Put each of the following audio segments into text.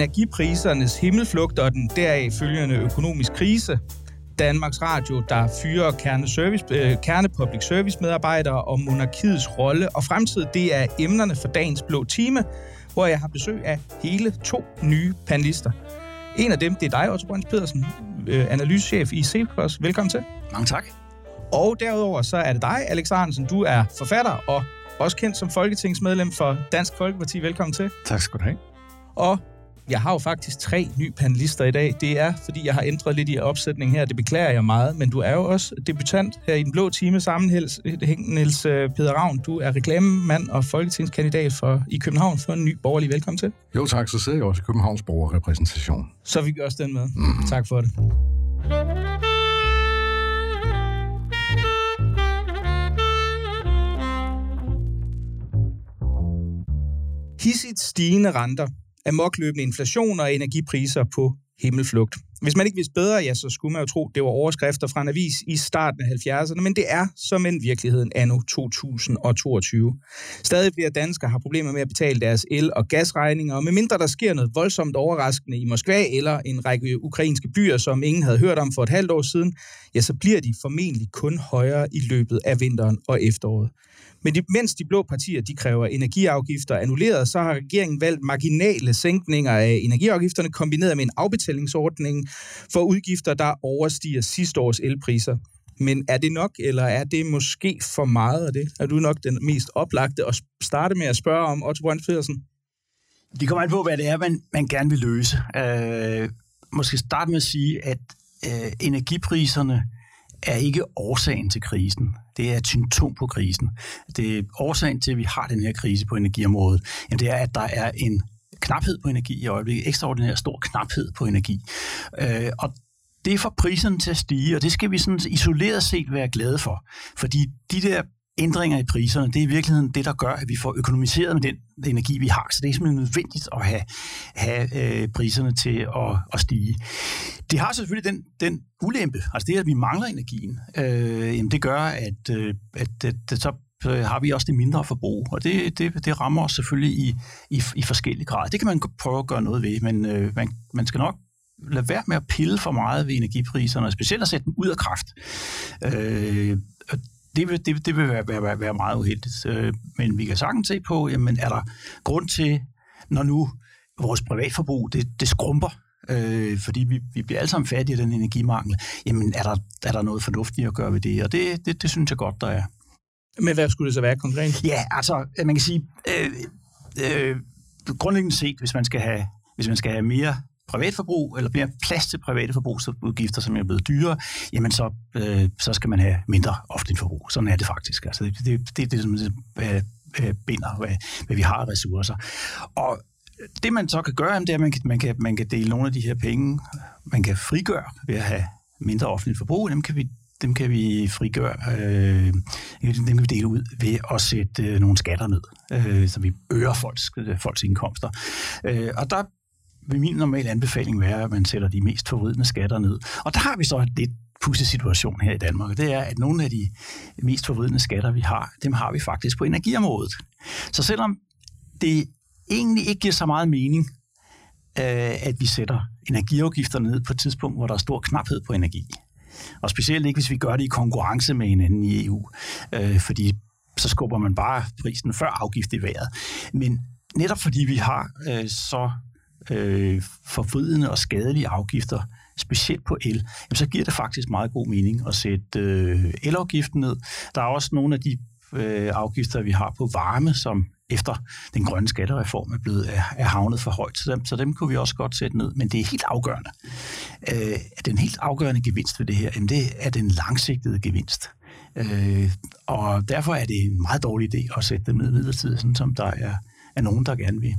Energiprisernes himmelflugt og den deraf følgende økonomisk krise. Danmarks Radio, der fyrer kerne, service, øh, kerne public service medarbejdere og monarkiets rolle og fremtid, det er emnerne for dagens blå time, hvor jeg har besøg af hele to nye panelister. En af dem, det er dig, Otto Brøns Pedersen, øh, analysechef i Cepos. Velkommen til. Mange tak. Og derudover så er det dig, Alex Arnsen. Du er forfatter og også kendt som folketingsmedlem for Dansk Folkeparti. Velkommen til. Tak skal du have. Og jeg har jo faktisk tre nye panelister i dag. Det er, fordi jeg har ændret lidt i opsætningen her. Det beklager jeg meget, men du er jo også debutant her i den blå time sammen, Niels øh, Peder Ravn. Du er reklamemand og folketingskandidat for, i København for en ny borgerlig. Velkommen til. Jo tak, så sidder jeg også i Københavns borgerrepræsentation. Så vi gør også den med. Mm. Tak for det. Hissigt stigende renter amokløbende inflation og energipriser på himmelflugt. Hvis man ikke vidste bedre, ja, så skulle man jo tro, det var overskrifter fra en avis i starten af 70'erne, men det er som en virkeligheden anno 2022. Stadig flere danskere har problemer med at betale deres el- og gasregninger, og medmindre der sker noget voldsomt overraskende i Moskva eller en række ukrainske byer, som ingen havde hørt om for et halvt år siden, ja, så bliver de formentlig kun højere i løbet af vinteren og efteråret. Men de, mens de blå partier de kræver energiafgifter annulleret, så har regeringen valgt marginale sænkninger af energiafgifterne kombineret med en afbetalingsordning for udgifter, der overstiger sidste års elpriser. Men er det nok, eller er det måske for meget af det? Er du nok den mest oplagte at starte med at spørge om, Otto Brøns Pedersen? Det kommer an på, hvad det er, man, man gerne vil løse. Øh, måske starte med at sige, at øh, energipriserne er ikke årsagen til krisen. Det er et symptom på krisen. Det er årsagen til, at vi har den her krise på energiområdet. Jamen, det er, at der er en knaphed på energi i øjeblikket. Ekstraordinær stor knaphed på energi. Øh, og det får priserne til at stige, og det skal vi sådan isoleret set være glade for. Fordi de der ændringer i priserne, det er i virkeligheden det, der gør, at vi får økonomiseret med den energi, vi har. Så det er simpelthen nødvendigt at have, have øh, priserne til at, at stige. Det har selvfølgelig den, den ulempe, altså det, at vi mangler energien, øh, jamen det gør, at, øh, at, at, at så øh, har vi også det mindre forbrug, og det, det, det rammer os selvfølgelig i, i, i forskellige grader. Det kan man prøve at gøre noget ved, men øh, man, man skal nok lade være med at pille for meget ved energipriserne, og specielt at sætte dem ud af kraft. Øh, det vil, det, det vil være, være, være meget uheldigt. Øh, men vi kan sagtens se på, jamen er der grund til, når nu vores privatforbrug, det, det skrumper, øh, fordi vi, vi bliver alle sammen fattige af den energimangel, jamen er der, er der noget fornuftigt at gøre ved det? Og det, det, det synes jeg godt, der er. Men hvad skulle det så være konkret? Ja, altså, man kan sige, øh, øh, grundlæggende set, hvis man skal have, hvis man skal have mere privatforbrug, eller mere plads til private forbrugsudgifter, som er blevet dyrere, jamen så, øh, så skal man have mindre offentligt forbrug. Sådan er det faktisk. Altså det, det, det, det, ligesom, det øh, øh, binder, hvad, hvad vi har af ressourcer. Og det man så kan gøre, det er, at man kan, man, kan, man kan dele nogle af de her penge, man kan frigøre ved at have mindre offentligt forbrug, dem kan vi dem kan vi frigøre, øh, dem kan vi dele ud ved at sætte øh, nogle skatter ned, øh, så vi øger folks, øh, folks indkomster. Øh, og der vil min normale anbefaling være, at man sætter de mest forvridende skatter ned. Og der har vi så et lidt pudsig situation her i Danmark, det er, at nogle af de mest forvridende skatter, vi har, dem har vi faktisk på energiområdet. Så selvom det egentlig ikke giver så meget mening, øh, at vi sætter energiafgifterne ned på et tidspunkt, hvor der er stor knaphed på energi, og specielt ikke, hvis vi gør det i konkurrence med hinanden i EU, øh, fordi så skubber man bare prisen før afgift i vejret. Men netop fordi vi har øh, så øh, forvridende og skadelige afgifter, specielt på el, jamen, så giver det faktisk meget god mening at sætte øh, elafgiften ned. Der er også nogle af de øh, afgifter, vi har på varme, som efter den grønne skattereform er blevet er, er havnet for højt. Så dem, så dem kunne vi også godt sætte ned. Men det er helt afgørende. Øh, at den helt afgørende gevinst ved det her, jamen det er den langsigtede gevinst. Øh, og derfor er det en meget dårlig idé at sætte dem ned midlertidigt, sådan som der er, er nogen, der gerne vil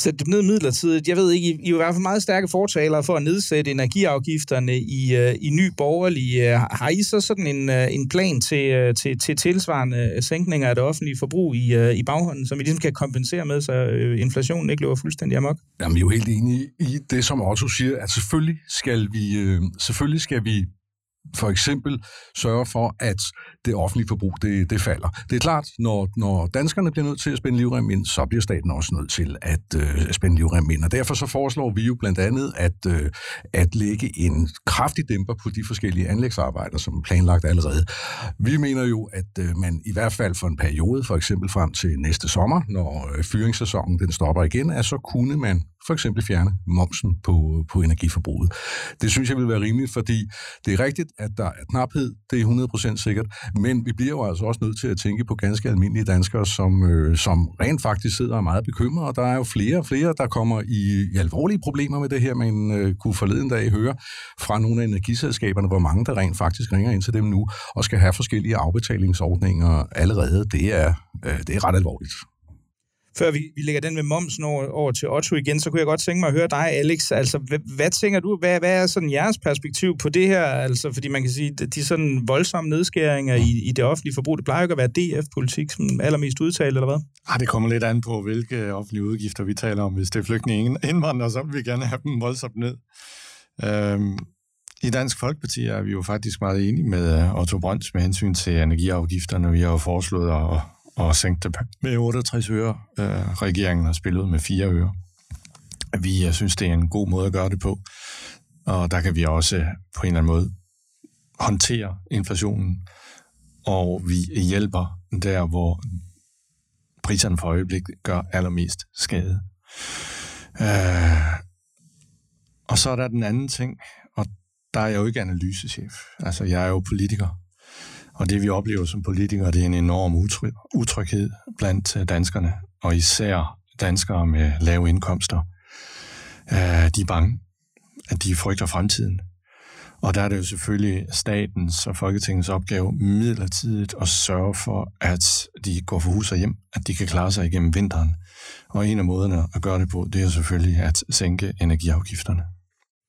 sætte dem ned midlertidigt. Jeg ved ikke, I, I er i hvert fald meget stærke fortalere for at nedsætte energiafgifterne i, uh, i ny borgerlige. Uh, øh, har I så sådan en, uh, en plan til, uh, til, til tilsvarende sænkninger af det offentlige forbrug i, uh, i baghånden, som I ligesom kan kompensere med, så uh, inflationen ikke løber fuldstændig amok? Jamen, vi er jo helt enige i det, som Otto siger, at selvfølgelig skal vi, uh, selvfølgelig skal vi for eksempel sørge for, at det offentlige forbrug, det, det falder. Det er klart, når, når danskerne bliver nødt til at spænde livrem ind, så bliver staten også nødt til at øh, spænde livrem ind. Og derfor så foreslår vi jo blandt andet at, øh, at lægge en kraftig dæmper på de forskellige anlægsarbejder, som er planlagt allerede. Vi mener jo, at øh, man i hvert fald for en periode, for eksempel frem til næste sommer, når øh, fyringssæsonen den stopper igen, at så kunne man for eksempel fjerne momsen på, på energiforbruget. Det synes jeg vil være rimeligt, fordi det er rigtigt, at der er knaphed, det er 100% sikkert, men vi bliver jo altså også nødt til at tænke på ganske almindelige danskere, som, øh, som rent faktisk sidder og er meget bekymrede, og der er jo flere og flere, der kommer i, i alvorlige problemer med det her, men øh, kunne forleden dag høre fra nogle af energiselskaberne, hvor mange der rent faktisk ringer ind til dem nu, og skal have forskellige afbetalingsordninger allerede. Det er, øh, det er ret alvorligt før vi, vi lægger den med momsen over, over til Otto igen, så kunne jeg godt tænke mig at høre dig, Alex. Altså, hvad, hvad tænker du, hvad, hvad er sådan jeres perspektiv på det her? Altså, fordi man kan sige, de sådan voldsomme nedskæringer i, i det offentlige forbrug, det plejer jo ikke at være DF-politik, som allermest udtalt, eller hvad? Ah, det kommer lidt an på, hvilke offentlige udgifter vi taler om. Hvis det er flygtninge indvandrere, så vil vi gerne have dem voldsomt ned. Øhm, i Dansk Folkeparti er vi jo faktisk meget enige med øh, Otto Brøns med hensyn til energiafgifterne. Vi har jo foreslået at og sænke det med 68 øre. Øh, regeringen har spillet med 4 øre. Vi jeg synes, det er en god måde at gøre det på. Og der kan vi også øh, på en eller anden måde håndtere inflationen, og vi hjælper der, hvor priserne for øjeblik gør allermest skade. Øh, og så er der den anden ting, og der er jeg jo ikke analysechef. Altså, jeg er jo politiker. Og det vi oplever som politikere, det er en enorm utryghed blandt øh, danskerne, og især danskere med lave indkomster. Øh, de er bange, at de frygter fremtiden. Og der er det jo selvfølgelig statens og Folketingets opgave midlertidigt at sørge for, at de går for hus og hjem, at de kan klare sig igennem vinteren. Og en af måderne at gøre det på, det er selvfølgelig at sænke energiafgifterne.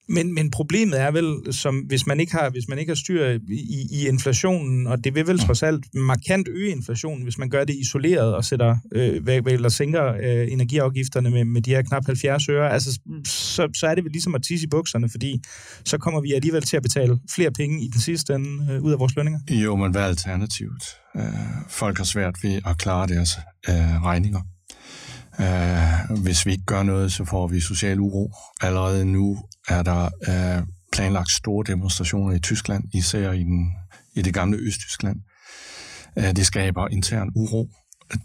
Men, men problemet er vel, som hvis man ikke har, hvis man ikke har styr i, i inflationen, og det vil vel trods alt markant øge inflationen, hvis man gør det isoleret og sætter øh, eller sænker øh, energiafgifterne med, med de her knap 70 øre, altså, så, så er det vel ligesom at tisse i bukserne, fordi så kommer vi alligevel til at betale flere penge i den sidste ende øh, ud af vores lønninger. Jo, men hvad er alternativet? Øh, folk har svært ved at klare deres øh, regninger. Uh, hvis vi ikke gør noget, så får vi social uro. Allerede nu er der uh, planlagt store demonstrationer i Tyskland, især i, den, i det gamle Østtyskland. Uh, det skaber intern uro.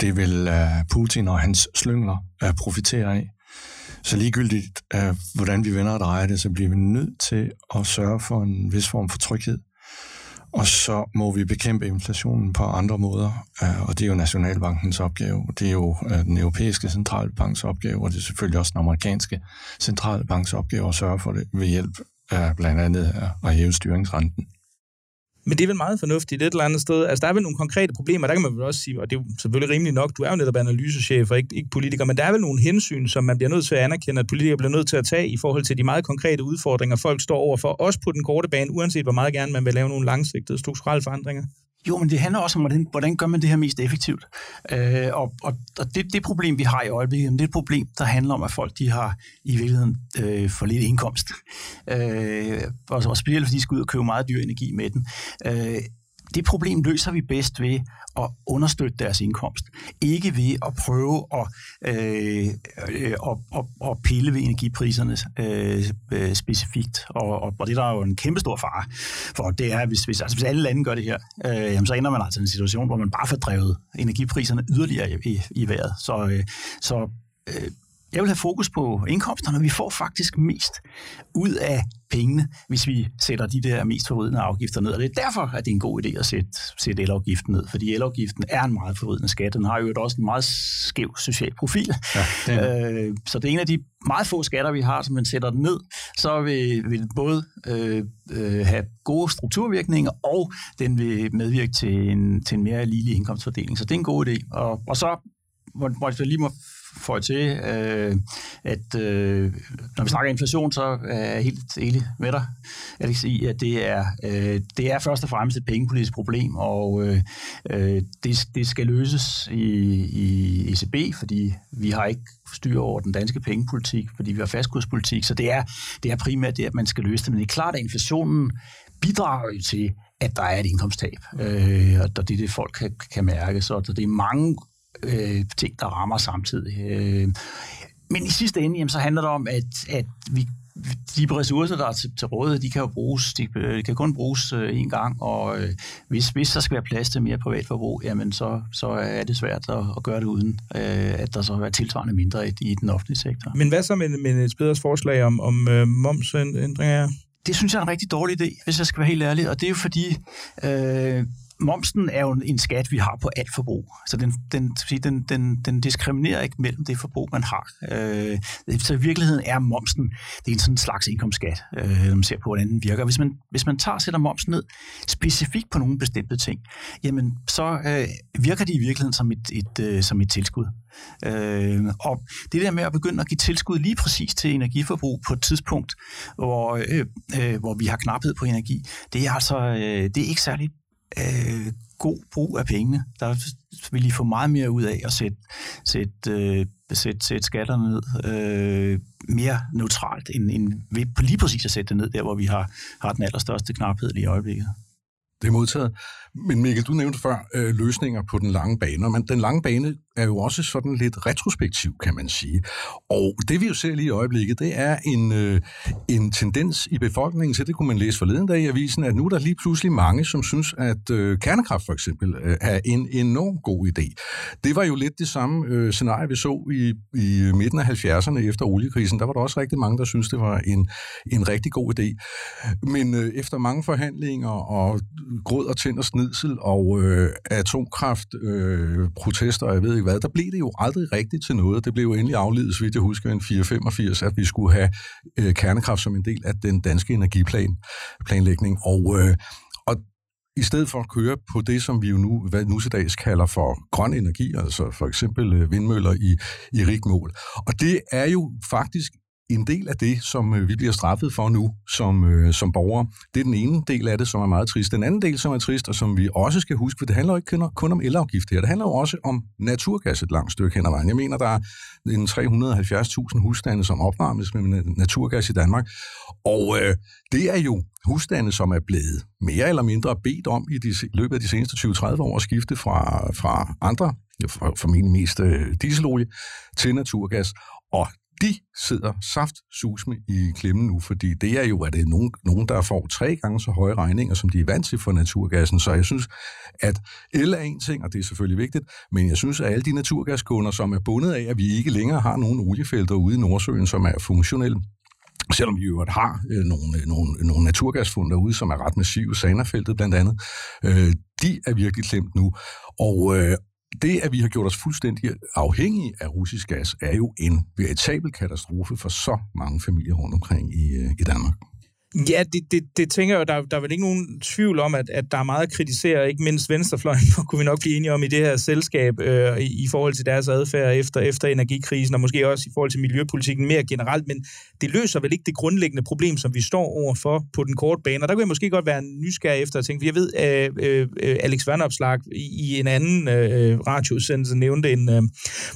Det vil uh, Putin og hans slyngler uh, profitere af. Så ligegyldigt, uh, hvordan vi vender og drejer det, så bliver vi nødt til at sørge for en vis form for tryghed. Og så må vi bekæmpe inflationen på andre måder, øh, og det er jo Nationalbankens opgave, det er jo øh, den europæiske centralbanks opgave, og det er selvfølgelig også den amerikanske centralbanks opgave at sørge for det ved hjælp af blandt andet at hæve styringsrenten. Men det er vel meget fornuftigt et eller andet sted. Altså, der er vel nogle konkrete problemer, der kan man vel også sige, og det er jo selvfølgelig rimeligt nok, du er jo netop analysechef og ikke, ikke politiker, men der er vel nogle hensyn, som man bliver nødt til at anerkende, at politikere bliver nødt til at tage i forhold til de meget konkrete udfordringer, folk står overfor, også på den korte bane, uanset hvor meget gerne man vil lave nogle langsigtede strukturelle forandringer. Jo, men det handler også om, hvordan, hvordan gør man det her mest effektivt. Øh, og og, og det, det problem, vi har i øjeblikket, det er et problem, der handler om, at folk de har i virkeligheden øh, for lidt indkomst. Øh, og, og specielt, fordi de skal ud og købe meget dyr energi med den. Øh, det problem løser vi bedst ved at understøtte deres indkomst. Ikke ved at prøve at, øh, øh, at, at, at pille ved energipriserne øh, øh, specifikt. Og, og, og det der er jo en kæmpe stor fare for, det er, hvis, hvis, altså, hvis alle lande gør det her, øh, jamen, så ender man altså i en situation, hvor man bare får drevet energipriserne yderligere i, i, i vejret. Så, øh, så øh, jeg vil have fokus på indkomsterne. Vi får faktisk mest ud af pengene, hvis vi sætter de der mest forvridende afgifter ned. Og det er derfor, at det er en god idé at sætte, sætte elafgiften ned, fordi elafgiften er en meget forvridende skat. Den har jo også en meget skæv social profil. Ja, det øh, så det er en af de meget få skatter, vi har, som man sætter den ned, så vil, vil den både øh, øh, have gode strukturvirkninger, og den vil medvirke til en, til en mere ligelig indkomstfordeling. Så det er en god idé. Og, og så hvor, hvor jeg lige må få til, øh, at øh, når vi snakker inflation, så er jeg helt enig med dig, Alex, i, at det er, øh, det er først og fremmest et pengepolitisk problem, og øh, øh det, det skal løses i, i ECB, fordi vi har ikke styr over den danske pengepolitik, fordi vi har fastkurspolitik, så det er, det er primært det, at man skal løse det. Men det er klart, at inflationen bidrager jo til, at der er et indkomsttab, øh, og det er det, folk kan, kan mærke. Så det er mange øh, ting, der rammer samtidig. Øh, men i sidste ende, jamen, så handler det om, at, at vi de ressourcer, der er til, til rådighed, de kan jo bruges, de, de kan kun bruges øh, en gang, og øh, hvis, hvis der skal være plads til mere privatforbrug, jamen så, så er det svært at, at gøre det uden, øh, at der så er tilsvarende mindre i, i den offentlige sektor. Men hvad så med, med bedre forslag om, om øh, momsændringer? Det synes jeg er en rigtig dårlig idé, hvis jeg skal være helt ærlig, og det er jo fordi, øh, momsen er jo en skat, vi har på alt forbrug. Så den, den, den, den, den diskriminerer ikke mellem det forbrug, man har. Øh, så i virkeligheden er momsen, det er en sådan slags indkomstskat, øh, når man ser på, hvordan den virker. Hvis man, hvis man tager og sætter momsen ned specifikt på nogle bestemte ting, jamen så øh, virker det i virkeligheden som et, et, øh, som et tilskud. Øh, og det der med at begynde at give tilskud lige præcis til energiforbrug på et tidspunkt, hvor, øh, øh, hvor vi har knaphed på energi, det er altså øh, det er ikke særlig øh, god brug af pengene. Der vil I få meget mere ud af at sætte, sætte, øh, sætte, sætte skatterne ned øh, mere neutralt, end, end ved lige præcis at sætte det ned der, hvor vi har, har den allerstørste knaphed lige i øjeblikket. Det er modtaget. Men Mikkel, du nævnte før øh, løsninger på den lange bane, men den lange bane er jo også sådan lidt retrospektiv, kan man sige. Og det vi jo ser lige i øjeblikket, det er en, øh, en tendens i befolkningen, så det kunne man læse forleden dag i avisen, at nu er der lige pludselig mange, som synes, at øh, kernekraft for eksempel øh, er en enorm god idé. Det var jo lidt det samme øh, scenarie, vi så i, i midten af 70'erne efter oliekrisen. Der var der også rigtig mange, der synes det var en, en rigtig god idé. Men øh, efter mange forhandlinger og gråd og tænd og snidsel og øh, atomkraft, øh, protester og jeg ved ikke hvad, der blev det jo aldrig rigtigt til noget. Det blev jo endelig afledet, så vidt jeg husker, en 485, at vi skulle have øh, kernekraft som en del af den danske energiplan, planlægning. Og, øh, og i stedet for at køre på det, som vi jo nu, hvad nu til dags kalder for grøn energi, altså for eksempel øh, vindmøller i, i rigmål. Og det er jo faktisk en del af det, som øh, vi bliver straffet for nu som, øh, som borgere, det er den ene del af det, som er meget trist. Den anden del, som er trist, og som vi også skal huske, for det handler jo ikke kun, om elafgift her, det handler jo også om naturgas et langt stykke hen ad vejen. Jeg mener, der er en 370.000 husstande, som opvarmes med naturgas i Danmark, og øh, det er jo husstande, som er blevet mere eller mindre bedt om i de, løbet af de seneste 20-30 år at skifte fra, fra andre, formentlig mest øh, dieselolie, til naturgas. Og de sidder saft susme i klemmen nu, fordi det er jo, at det er nogen, nogen, der får tre gange så høje regninger, som de er vant til for naturgassen. Så jeg synes, at el er en ting, og det er selvfølgelig vigtigt, men jeg synes, at alle de naturgaskunder, som er bundet af, at vi ikke længere har nogen oliefelter ude i Nordsøen, som er funktionelle, selvom vi jo har øh, nogle, øh, nogle, nogle naturgasfund derude, som er ret massive, Sanafeltet blandt andet, øh, de er virkelig klemt nu. Og, øh, det, at vi har gjort os fuldstændig afhængige af russisk gas, er jo en veritabel katastrofe for så mange familier rundt omkring i, øh, i Danmark. Ja, det, det, det tænker jeg, der, der er vel ikke nogen tvivl om, at, at der er meget at kritisere, ikke mindst venstrefløjen, kunne vi nok blive enige om i det her selskab, øh, i, i forhold til deres adfærd efter, efter energikrisen, og måske også i forhold til miljøpolitikken mere generelt, men det løser vel ikke det grundlæggende problem, som vi står overfor på den korte bane, og der kunne jeg måske godt være nysgerrig efter at tænke, for jeg ved, øh, øh, Alex Vandopslag i, i en anden øh, radiosendelse nævnte en, øh,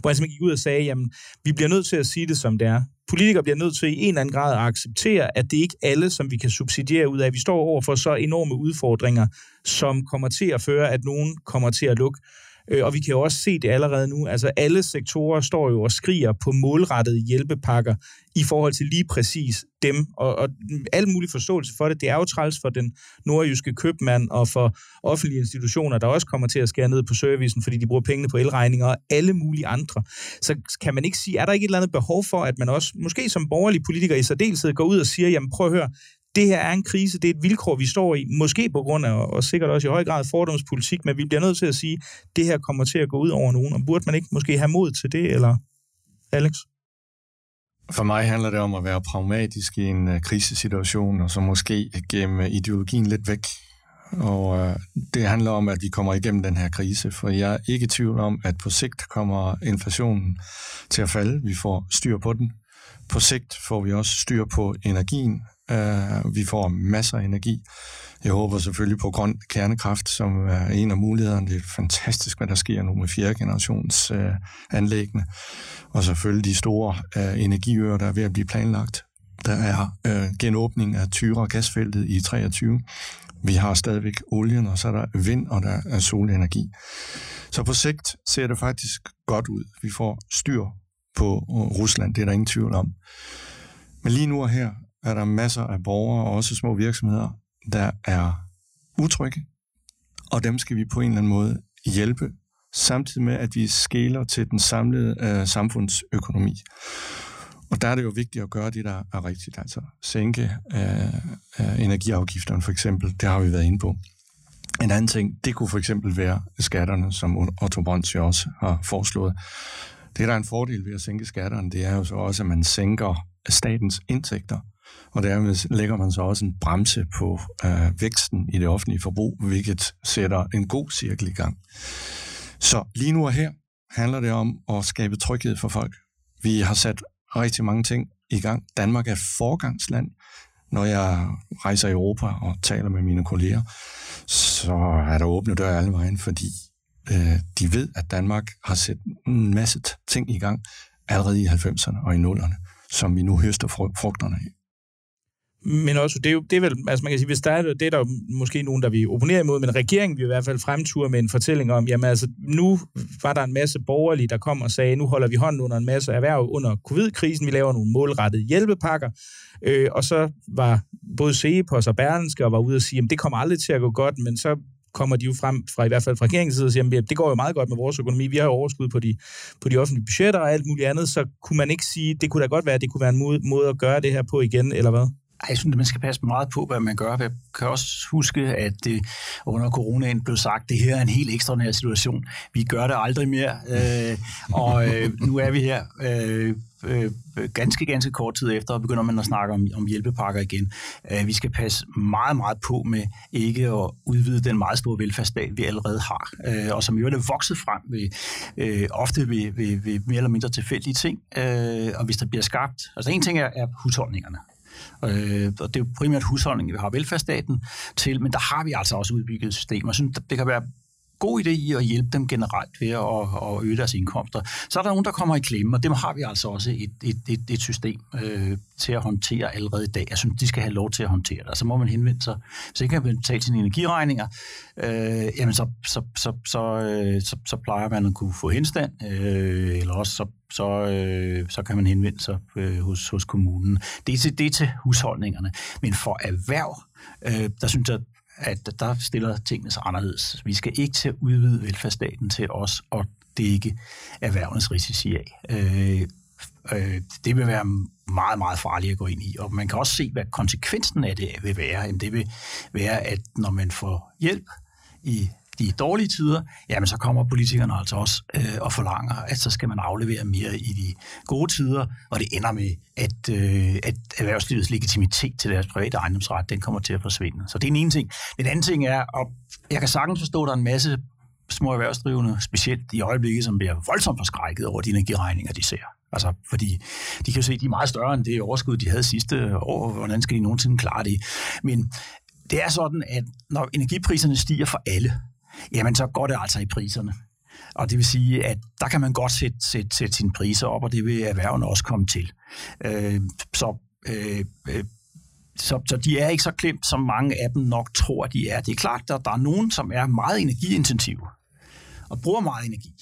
hvor han simpelthen gik ud og sagde, jamen, vi bliver nødt til at sige det, som det er politikere bliver nødt til i en eller anden grad at acceptere, at det ikke er alle, som vi kan subsidiere ud af. Vi står over for så enorme udfordringer, som kommer til at føre, at nogen kommer til at lukke Øh, og vi kan jo også se det allerede nu. Altså alle sektorer står jo og skriger på målrettede hjælpepakker i forhold til lige præcis dem. Og, og al mulig forståelse for det. Det er jo træls for den nordjyske købmand og for offentlige institutioner, der også kommer til at skære ned på servicen, fordi de bruger pengene på elregninger og alle mulige andre. Så kan man ikke sige, er der ikke et eller andet behov for, at man også, måske som borgerlig politiker i særdeleshed, går ud og siger, jamen prøv at høre, det her er en krise, det er et vilkår, vi står i, måske på grund af, og sikkert også i høj grad, fordomspolitik, men vi bliver nødt til at sige, at det her kommer til at gå ud over nogen, og burde man ikke måske have mod til det, eller Alex? For mig handler det om at være pragmatisk i en uh, krisesituation, og så måske gemme ideologien lidt væk, Og uh, det handler om, at vi kommer igennem den her krise, for jeg er ikke i tvivl om, at på sigt kommer inflationen til at falde. Vi får styr på den. På sigt får vi også styr på energien. Uh, vi får masser af energi. Jeg håber selvfølgelig på grøn kernekraft, som er en af mulighederne. Det er fantastisk, hvad der sker nu med fjerde generations uh, anlæggene. Og selvfølgelig de store uh, energiøer, der er ved at blive planlagt. Der er uh, genåbning af Tyre gasfeltet i 23. Vi har stadigvæk olien, og så er der vind, og der er solenergi. Så på sigt ser det faktisk godt ud. Vi får styr på Rusland, det er der ingen tvivl om. Men lige nu og her er der masser af borgere og også små virksomheder, der er utrygge, og dem skal vi på en eller anden måde hjælpe, samtidig med, at vi skæler til den samlede øh, samfundsøkonomi. Og der er det jo vigtigt at gøre det, der er rigtigt, altså sænke øh, øh, energiafgifterne for eksempel, det har vi været inde på. En anden ting, det kunne for eksempel være skatterne, som Otto Brøns jo også har foreslået. Det, der er en fordel ved at sænke skatterne, det er jo så også, at man sænker statens indtægter, og dermed lægger man så også en bremse på øh, væksten i det offentlige forbrug, hvilket sætter en god cirkel i gang. Så lige nu og her handler det om at skabe tryghed for folk. Vi har sat rigtig mange ting i gang. Danmark er forgangsland. Når jeg rejser i Europa og taler med mine kolleger, så er der åbne døre alle vejen, fordi øh, de ved, at Danmark har sat en masse ting i gang allerede i 90'erne og i 0'erne, som vi nu høster frugterne af. Men også, det er jo, det er vel, altså man kan sige, hvis der er, det er der måske nogen, der vi opponerer imod, men regeringen vil i hvert fald fremture med en fortælling om, jamen altså, nu var der en masse borgerlige, der kom og sagde, nu holder vi hånden under en masse erhverv under covid-krisen, vi laver nogle målrettede hjælpepakker, øh, og så var både Cepos og Berlenske og var ude og sige, at det kommer aldrig til at gå godt, men så kommer de jo frem fra i hvert fald fra regeringens side og siger, at det går jo meget godt med vores økonomi. Vi har jo overskud på de, på de offentlige budgetter og alt muligt andet, så kunne man ikke sige, det kunne da godt være, at det kunne være en måde, måde at gøre det her på igen, eller hvad? Ej, jeg synes, at man skal passe meget på, hvad man gør. Jeg kan også huske, at det under coronaen blev sagt, at det her er en helt ekstraordinær situation. Vi gør det aldrig mere. Øh, og øh, nu er vi her øh, øh, ganske, ganske kort tid efter, og begynder man at snakke om, om hjælpepakker igen. Øh, vi skal passe meget, meget på med ikke at udvide den meget store velfærdsstat, vi allerede har, øh, og som jo er vokset frem ved, øh, ofte ved, ved, ved mere eller mindre tilfældige ting. Øh, og hvis der bliver skabt... Altså en ting er, er husholdningerne. Øh, og det er jo primært husholdningen, vi har velfærdsstaten til, men der har vi altså også udbygget systemer. Jeg synes, det kan være god idé i at hjælpe dem generelt ved at, at øge deres indkomster. Så er der nogen, der kommer i klemme, og dem har vi altså også et, et, et, et system øh, til at håndtere allerede i dag. Altså, jeg synes, de skal have lov til at håndtere det. Og så må man henvende sig. Hvis ikke kan betale sine energiregninger, øh, jamen så, så, så, så, øh, så, så plejer man at kunne få henstand, øh, eller også så, så, øh, så kan man henvende sig øh, hos, hos kommunen. Det er, til, det er til husholdningerne. Men for erhverv, øh, der synes jeg, at der stiller tingene sig anderledes. Vi skal ikke til at udvide velfærdsstaten til os og dække erhvervenes risici af. Øh, øh, det vil være meget, meget farligt at gå ind i. Og man kan også se, hvad konsekvensen af det vil være. Jamen, det vil være, at når man får hjælp i de dårlige tider, jamen så kommer politikerne altså også øh, og forlanger, at så skal man aflevere mere i de gode tider, og det ender med, at, øh, at erhvervslivets legitimitet til deres private ejendomsret, den kommer til at forsvinde. Så det er en ene ting. Den anden ting er, og jeg kan sagtens forstå, at der er en masse små erhvervsdrivende, specielt i øjeblikket, som bliver voldsomt forskrækket over de energiregninger, de ser. Altså, fordi de kan se, at de er meget større end det overskud, de havde sidste år. Hvordan skal de nogensinde klare det? Men det er sådan, at når energipriserne stiger for alle, jamen så går det altså i priserne. Og det vil sige, at der kan man godt sætte, sætte, sætte sine priser op, og det vil erhvervene også komme til. Øh, så, øh, øh så, så de er ikke så klemt, som mange af dem nok tror, de er. Det er klart, at der er nogen, som er meget energiintensive og bruger meget energi.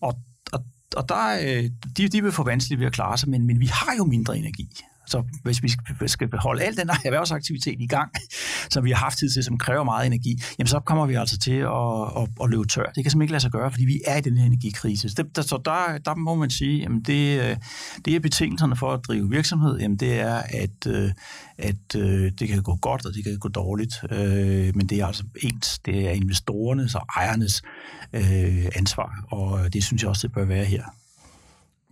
Og, og, og der, øh, de, de vil få vanskeligt ved at klare sig, men, men vi har jo mindre energi. Så hvis vi skal beholde al den erhvervsaktivitet i gang, som vi har haft tid til, som kræver meget energi, jamen så kommer vi altså til at, at, at løbe tør. Det kan simpelthen ikke lade sig gøre, fordi vi er i den her energikrise. Så, der, så der, der må man sige, at det, øh, det er betingelserne for at drive virksomhed, jamen det er, at, øh, at øh, det kan gå godt, og det kan gå dårligt. Men det er altså ens, det er investorernes og ejernes ansvar, og det synes jeg også, det bør være her.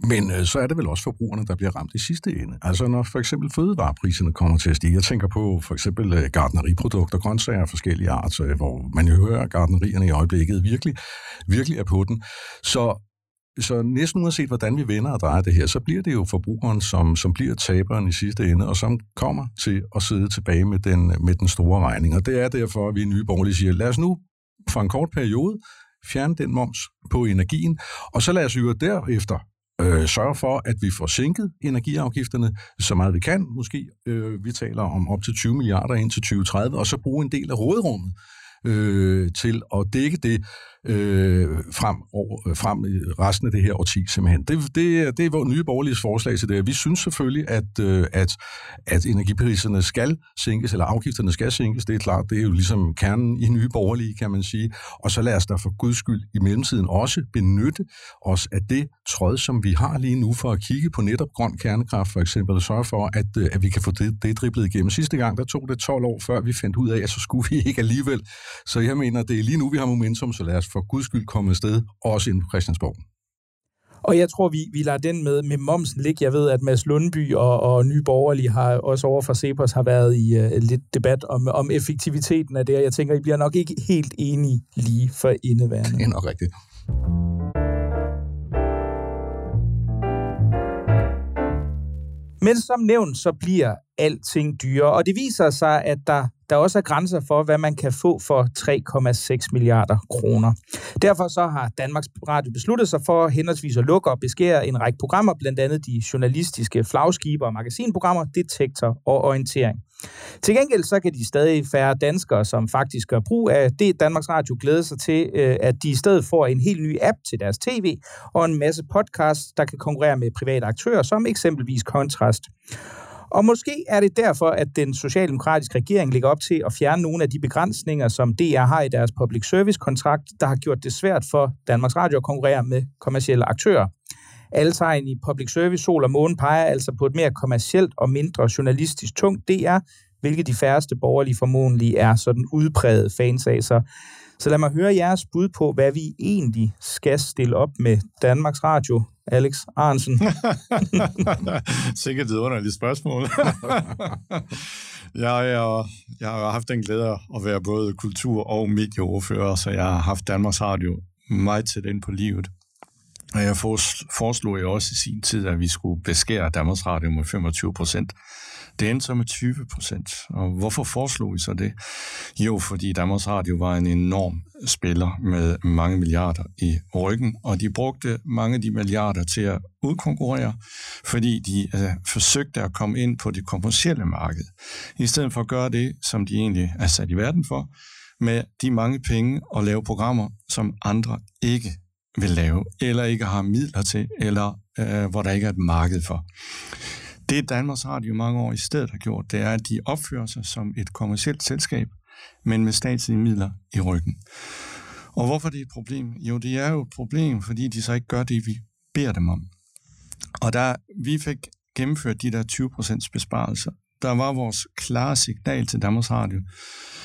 Men øh, så er det vel også forbrugerne, der bliver ramt i sidste ende. Altså når for eksempel fødevarepriserne kommer til at stige. Jeg tænker på for eksempel øh, gardneriprodukter, grøntsager af forskellige arter, øh, hvor man jo hører, at gardnerierne i øjeblikket virkelig, virkelig er på den. Så så næsten uanset hvordan vi vender og drejer det her, så bliver det jo forbrugeren, som, som bliver taberen i sidste ende, og som kommer til at sidde tilbage med den, med den store regning. Og det er derfor, at vi i Nye Borgerlige siger, lad os nu for en kort periode fjerne den moms på energien, og så lad os jo derefter øh, sørge for, at vi får sænket energiafgifterne så meget vi kan. Måske øh, vi taler om op til 20 milliarder indtil 2030, og så bruge en del af rådrummet øh, til at dække det, øh, frem, over, øh, frem i resten af det her årti simpelthen. Det, det, det er vores nye borgerlige forslag til det. Vi synes selvfølgelig, at, øh, at, at energipriserne skal sænkes, eller afgifterne skal sænkes. Det er klart, det er jo ligesom kernen i nye borgerlige, kan man sige. Og så lad os da for guds skyld i mellemtiden også benytte os af det tråd, som vi har lige nu for at kigge på netop grøn kernekraft for eksempel, og sørge for, at, øh, at vi kan få det, det driblet igennem. Sidste gang, der tog det 12 år, før vi fandt ud af, at så skulle vi ikke alligevel. Så jeg mener, det er lige nu, vi har momentum, så lad os for guds skyld komme afsted, også inden på Christiansborg. Og jeg tror, vi, vi lader den med, med momsen ligge. Jeg ved, at Mads Lundby og, og Nye Borgerlige har også over for Cepos har været i uh, lidt debat om, om effektiviteten af det, og jeg tænker, I bliver nok ikke helt enige lige for indeværende. Det er nok rigtigt. Men som nævnt, så bliver alting dyrere, og det viser sig, at der der også er grænser for, hvad man kan få for 3,6 milliarder kroner. Derfor så har Danmarks Radio besluttet sig for henholdsvis at lukke og beskære en række programmer, blandt andet de journalistiske flagskiber og magasinprogrammer, Detektor og Orientering. Til gengæld så kan de stadig færre danskere, som faktisk gør brug af det, Danmarks Radio glæder sig til, øh, at de i stedet får en helt ny app til deres tv og en masse podcasts, der kan konkurrere med private aktører, som eksempelvis Kontrast. Og måske er det derfor, at den socialdemokratiske regering ligger op til at fjerne nogle af de begrænsninger, som DR har i deres public service-kontrakt, der har gjort det svært for Danmarks Radio at konkurrere med kommersielle aktører. Alle tegn i public service, sol og måne peger altså på et mere kommercielt og mindre journalistisk tungt DR, hvilket de færreste borgerlige formodentlig er sådan udpræget fans af. Så, så lad mig høre jeres bud på, hvad vi egentlig skal stille op med Danmarks Radio Alex Arnsen? Sikkert et underligt spørgsmål. jeg, er, jeg har haft den glæde at være både kultur- og medieordfører, så jeg har haft Danmarks Radio meget tæt ind på livet. Og jeg foreslog jo også i sin tid, at vi skulle beskære Danmarks Radio med 25 procent. Det endte så med 20 procent. Og hvorfor foreslog vi så det? Jo, fordi Danmarks Radio var en enorm spiller med mange milliarder i ryggen, og de brugte mange af de milliarder til at udkonkurrere, fordi de øh, forsøgte at komme ind på det kommercielle marked, i stedet for at gøre det, som de egentlig er sat i verden for, med de mange penge og lave programmer, som andre ikke vil lave, eller ikke har midler til, eller øh, hvor der ikke er et marked for. Det Danmarks Radio mange år i stedet har gjort, det er, at de opfører sig som et kommersielt selskab, men med statslige midler i ryggen. Og hvorfor det er et problem? Jo, det er jo et problem, fordi de så ikke gør det, vi beder dem om. Og da vi fik gennemført de der 20% besparelser, der var vores klare signal til Danmarks Radio,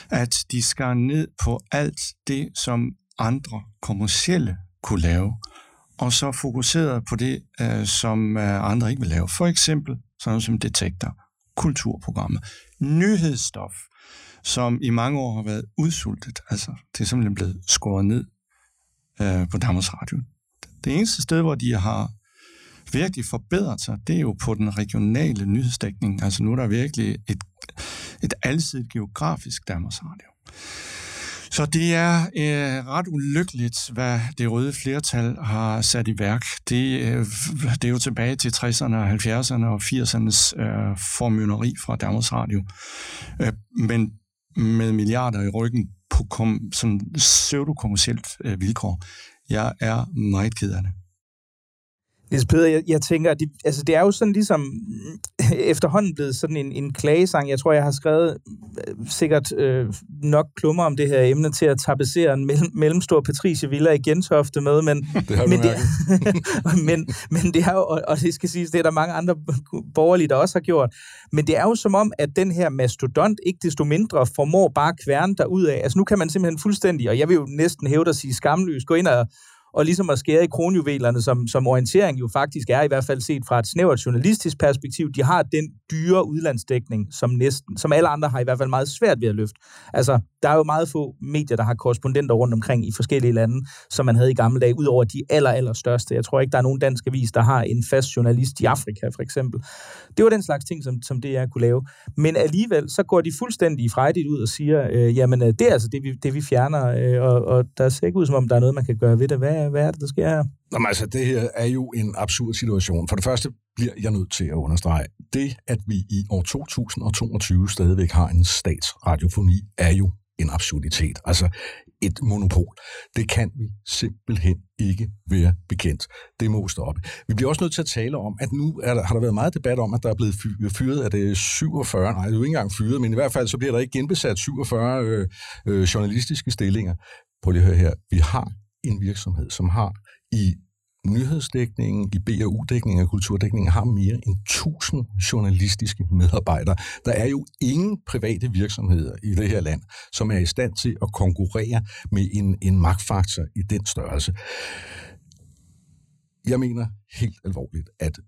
at de skar ned på alt det, som andre kommercielle kunne lave, og så fokuseret på det, øh, som øh, andre ikke vil lave. For eksempel sådan som Detektor, kulturprogrammet, nyhedsstof, som i mange år har været udsultet. Altså, det er simpelthen blevet skåret ned øh, på Danmarks Radio. Det eneste sted, hvor de har virkelig forbedret sig, det er jo på den regionale nyhedsdækning. Altså nu er der virkelig et, et alsidigt geografisk Danmarks Radio. Så det er øh, ret ulykkeligt, hvad det røde flertal har sat i værk. Det, øh, det er jo tilbage til 60'erne, 70'erne og 80'ernes øh, formynderi fra Danmarks Radio. Øh, men med milliarder i ryggen på kom, sådan pseudokommersielt øh, vilkår. Jeg er meget ked af det. Niels Peder, jeg, jeg tænker, det, altså det er jo sådan ligesom efterhånden blevet sådan en, en klagesang. Jeg tror, jeg har skrevet øh, sikkert øh, nok klummer om det her emne til at tapesere en mellem, mellemstor Patricia Villa i Gentofte med, men det men, det, men, men det er jo, og, og det skal siges, det er der mange andre borgerlige, der også har gjort, men det er jo som om, at den her mastodont ikke desto mindre formår bare kværne der ud af. Altså nu kan man simpelthen fuldstændig, og jeg vil jo næsten hæve at sige skamløs, gå ind og og ligesom at skære i kronjuvelerne, som, som orientering jo faktisk er, i hvert fald set fra et snævert journalistisk perspektiv. De har den dyre udlandsdækning, som næsten, som alle andre har i hvert fald meget svært ved at løfte. Altså, der er jo meget få medier, der har korrespondenter rundt omkring i forskellige lande, som man havde i gamle dage, udover de aller, aller største. Jeg tror ikke, der er nogen dansk avis, der har en fast journalist i Afrika, for eksempel. Det var den slags ting, som, som det jeg kunne lave. Men alligevel, så går de fuldstændig frejdigt ud og siger, øh, jamen, øh, det er altså det, vi, det, vi fjerner, øh, og, og der ser ikke ud, som om der er noget, man kan gøre ved det. Hvad, hvad er det, der sker her? Jamen altså, det her er jo en absurd situation. For det første bliver jeg nødt til at understrege, det, at vi i år 2022 stadigvæk har en statsradiofoni, er jo en absurditet. Altså et monopol. Det kan vi simpelthen ikke være bekendt. Det må stoppe. Vi bliver også nødt til at tale om, at nu er der, har der været meget debat om, at der er blevet fyret, at det er 47, nej, det er jo ikke engang fyret, men i hvert fald så bliver der ikke genbesat 47 øh, øh, journalistiske stillinger. Prøv lige at høre her. Vi har en virksomhed, som har i nyhedsdækningen, i BAU-dækningen og kulturdækningen har mere end 1000 journalistiske medarbejdere. Der er jo ingen private virksomheder i det her land, som er i stand til at konkurrere med en, en magtfaktor i den størrelse. Jeg mener helt alvorligt, at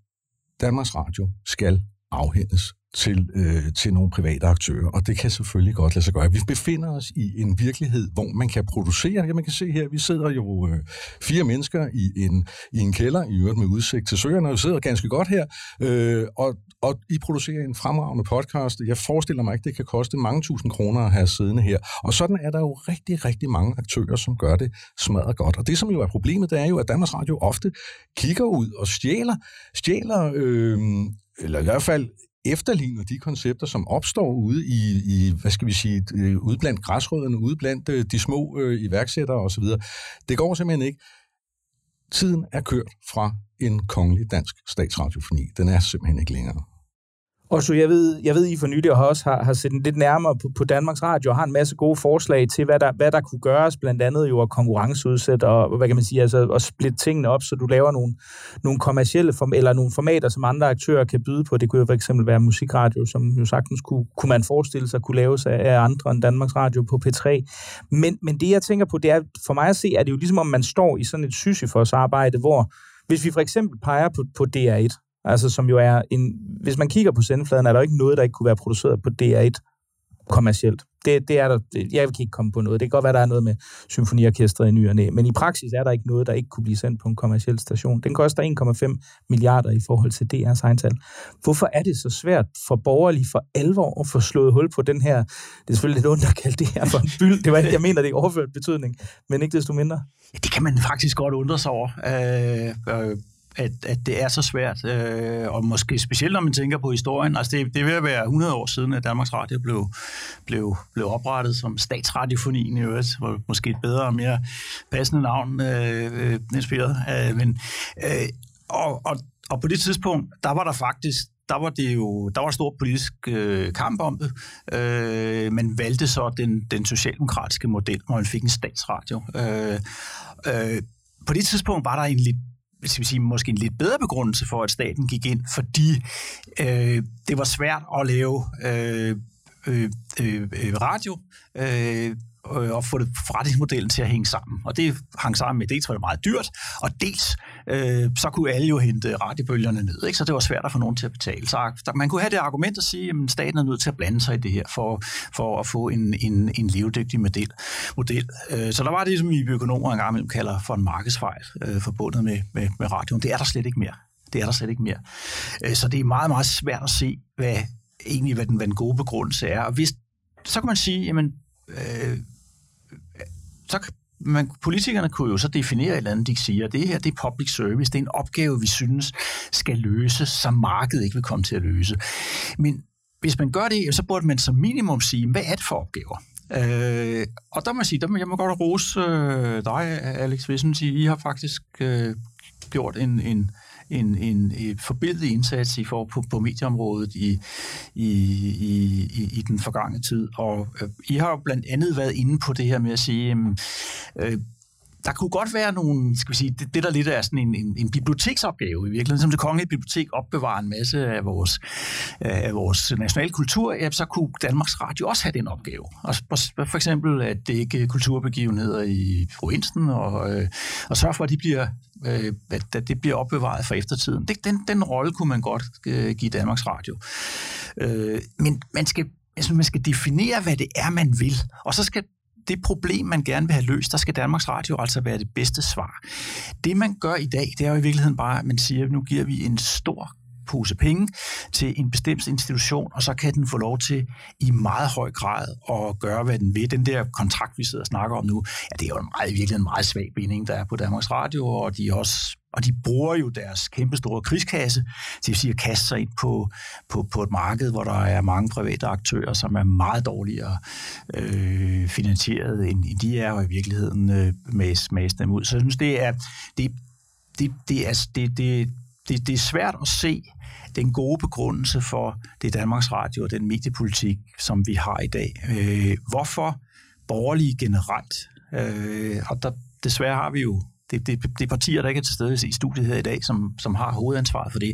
Danmarks Radio skal afhændes til, øh, til nogle private aktører, og det kan selvfølgelig godt lade sig gøre. Vi befinder os i en virkelighed, hvor man kan producere. Ja, man kan se her, vi sidder jo øh, fire mennesker i en, i en kælder, i øvrigt med udsigt til søerne, og vi sidder ganske godt her, øh, og, og I producerer en fremragende podcast. Jeg forestiller mig ikke, det kan koste mange tusind kroner at have siddende her. Og sådan er der jo rigtig, rigtig mange aktører, som gør det smadret godt. Og det, som jo er problemet, det er jo, at Danmarks Radio ofte kigger ud og stjæler, stjæler øh, eller i hvert fald efterligner de koncepter, som opstår ude i, i hvad skal vi sige, øh, ude blandt græsrødderne, ude blandt øh, de små øh, iværksættere osv. Det går simpelthen ikke. Tiden er kørt fra en kongelig dansk statsradiofoni. Den er simpelthen ikke længere. Og så jeg ved, jeg ved, I for nylig også har, har set lidt nærmere på, på Danmarks Radio og har en masse gode forslag til, hvad der, hvad der kunne gøres, blandt andet jo at konkurrenceudsætte og, hvad kan man sige, altså at splitte tingene op, så du laver nogle, nogle kommercielle form, eller nogle formater, som andre aktører kan byde på. Det kunne jo for eksempel være musikradio, som jo sagtens kunne, kunne man forestille sig kunne laves af, af andre end Danmarks Radio på P3. Men, men det, jeg tænker på, det er, for mig at se, at det jo ligesom, om man står i sådan et Sisyfos arbejde, hvor hvis vi for eksempel peger på, på DR1, Altså som jo er en... Hvis man kigger på sendefladen, er der jo ikke noget, der ikke kunne være produceret på DR1 kommercielt. Det, det er der, jeg kan ikke komme på noget. Det kan godt være, der er noget med symfoniorkestret i ny og næ, men i praksis er der ikke noget, der ikke kunne blive sendt på en kommersiel station. Den koster 1,5 milliarder i forhold til DR's egental. Hvorfor er det så svært for borgerlige for alvor at få slået hul på den her, det er selvfølgelig lidt ondt at kalde det her for en byld, det var jeg mener, det er overført betydning, men ikke desto mindre. Ja, det kan man faktisk godt undre sig over. Øh, øh at, at det er så svært, øh, og måske specielt når man tænker på historien. Altså det, det vil være 100 år siden, at Danmarks Radio blev, blev, blev oprettet som statsradiofonien i øvrigt, hvor måske et bedre og mere passende navn øh, øh inspireret. Øh, men, øh, og, og, og på det tidspunkt, der var der faktisk der var det jo der var stor politisk øh, kamp om det. Øh, man valgte så den, den socialdemokratiske model, hvor man fik en statsradio. Øh, øh, på det tidspunkt var der en lidt skal vi sige, måske en lidt bedre begrundelse for, at staten gik ind, fordi øh, det var svært at lave øh, øh, øh, øh radio øh, Øh, og få det forretningsmodellen til at hænge sammen. Og det hang sammen med, dels var det meget dyrt, og dels øh, så kunne alle jo hente radiobølgerne ned, ikke? så det var svært at få nogen til at betale. Så der, man kunne have det argument at sige, at staten er nødt til at blande sig i det her, for, for at få en, en, en levedygtig model. model. Øh, så der var det, som vi økonomer engang kalder for en markedsfejl øh, forbundet med, med, med radioen. Det er der slet ikke mere. Det er der slet ikke mere. Øh, så det er meget, meget svært at se, hvad egentlig hvad den, hvad den gode begrundelse er. Og hvis, så kan man sige, jamen, øh, så man, politikerne kunne jo så definere et eller andet, de siger, det her det er public service, det er en opgave, vi synes skal løses, som markedet ikke vil komme til at løse. Men hvis man gør det, så burde man som minimum sige, hvad er det for opgaver? Øh, og der må jeg sige, der må, jeg må godt rose øh, dig, Alex Wissen, I har faktisk øh, gjort en, en, en, en, en forbedret indsats i for, på, på medieområdet i, i, i, i den forgangne tid. Og øh, I har jo blandt andet været inde på det her med at sige, øh, der kunne godt være nogle, skal vi sige, det, det der lidt er sådan en, en, en biblioteksopgave i virkeligheden, som det kongelige bibliotek opbevarer en masse af vores, af vores nationale kultur, ja, så kunne Danmarks Radio også have den opgave. Og for eksempel at dække kulturbegivenheder i provinsen, og, øh, og sørge for, at, de bliver, øh, at det bliver opbevaret for eftertiden. Det, den, den rolle kunne man godt øh, give Danmarks Radio. Øh, men man skal altså, man skal definere, hvad det er, man vil. Og så skal det problem, man gerne vil have løst, der skal Danmarks Radio altså være det bedste svar. Det, man gør i dag, det er jo i virkeligheden bare, at man siger, at nu giver vi en stor pose penge til en bestemt institution, og så kan den få lov til i meget høj grad at gøre, hvad den vil. Den der kontrakt, vi sidder og snakker om nu, ja, det er jo en meget, virkelig en meget svag binding, der er på Danmarks Radio, og de er også og de bruger jo deres kæmpestore krigskasse til at, sige, at kaste sig ind på, på, på et marked, hvor der er mange private aktører, som er meget dårligere øh, finansieret, end de er, og i virkeligheden øh, mas, dem ud. Så jeg synes, det er, det, det, det, er, det, det, det, det er svært at se den gode begrundelse for det Danmarks Radio og den mediepolitik, som vi har i dag. Øh, hvorfor borgerlige generelt? Øh, og der, desværre har vi jo det, det, det er partier, der ikke er til stede i studiet her i dag, som, som har hovedansvaret for det.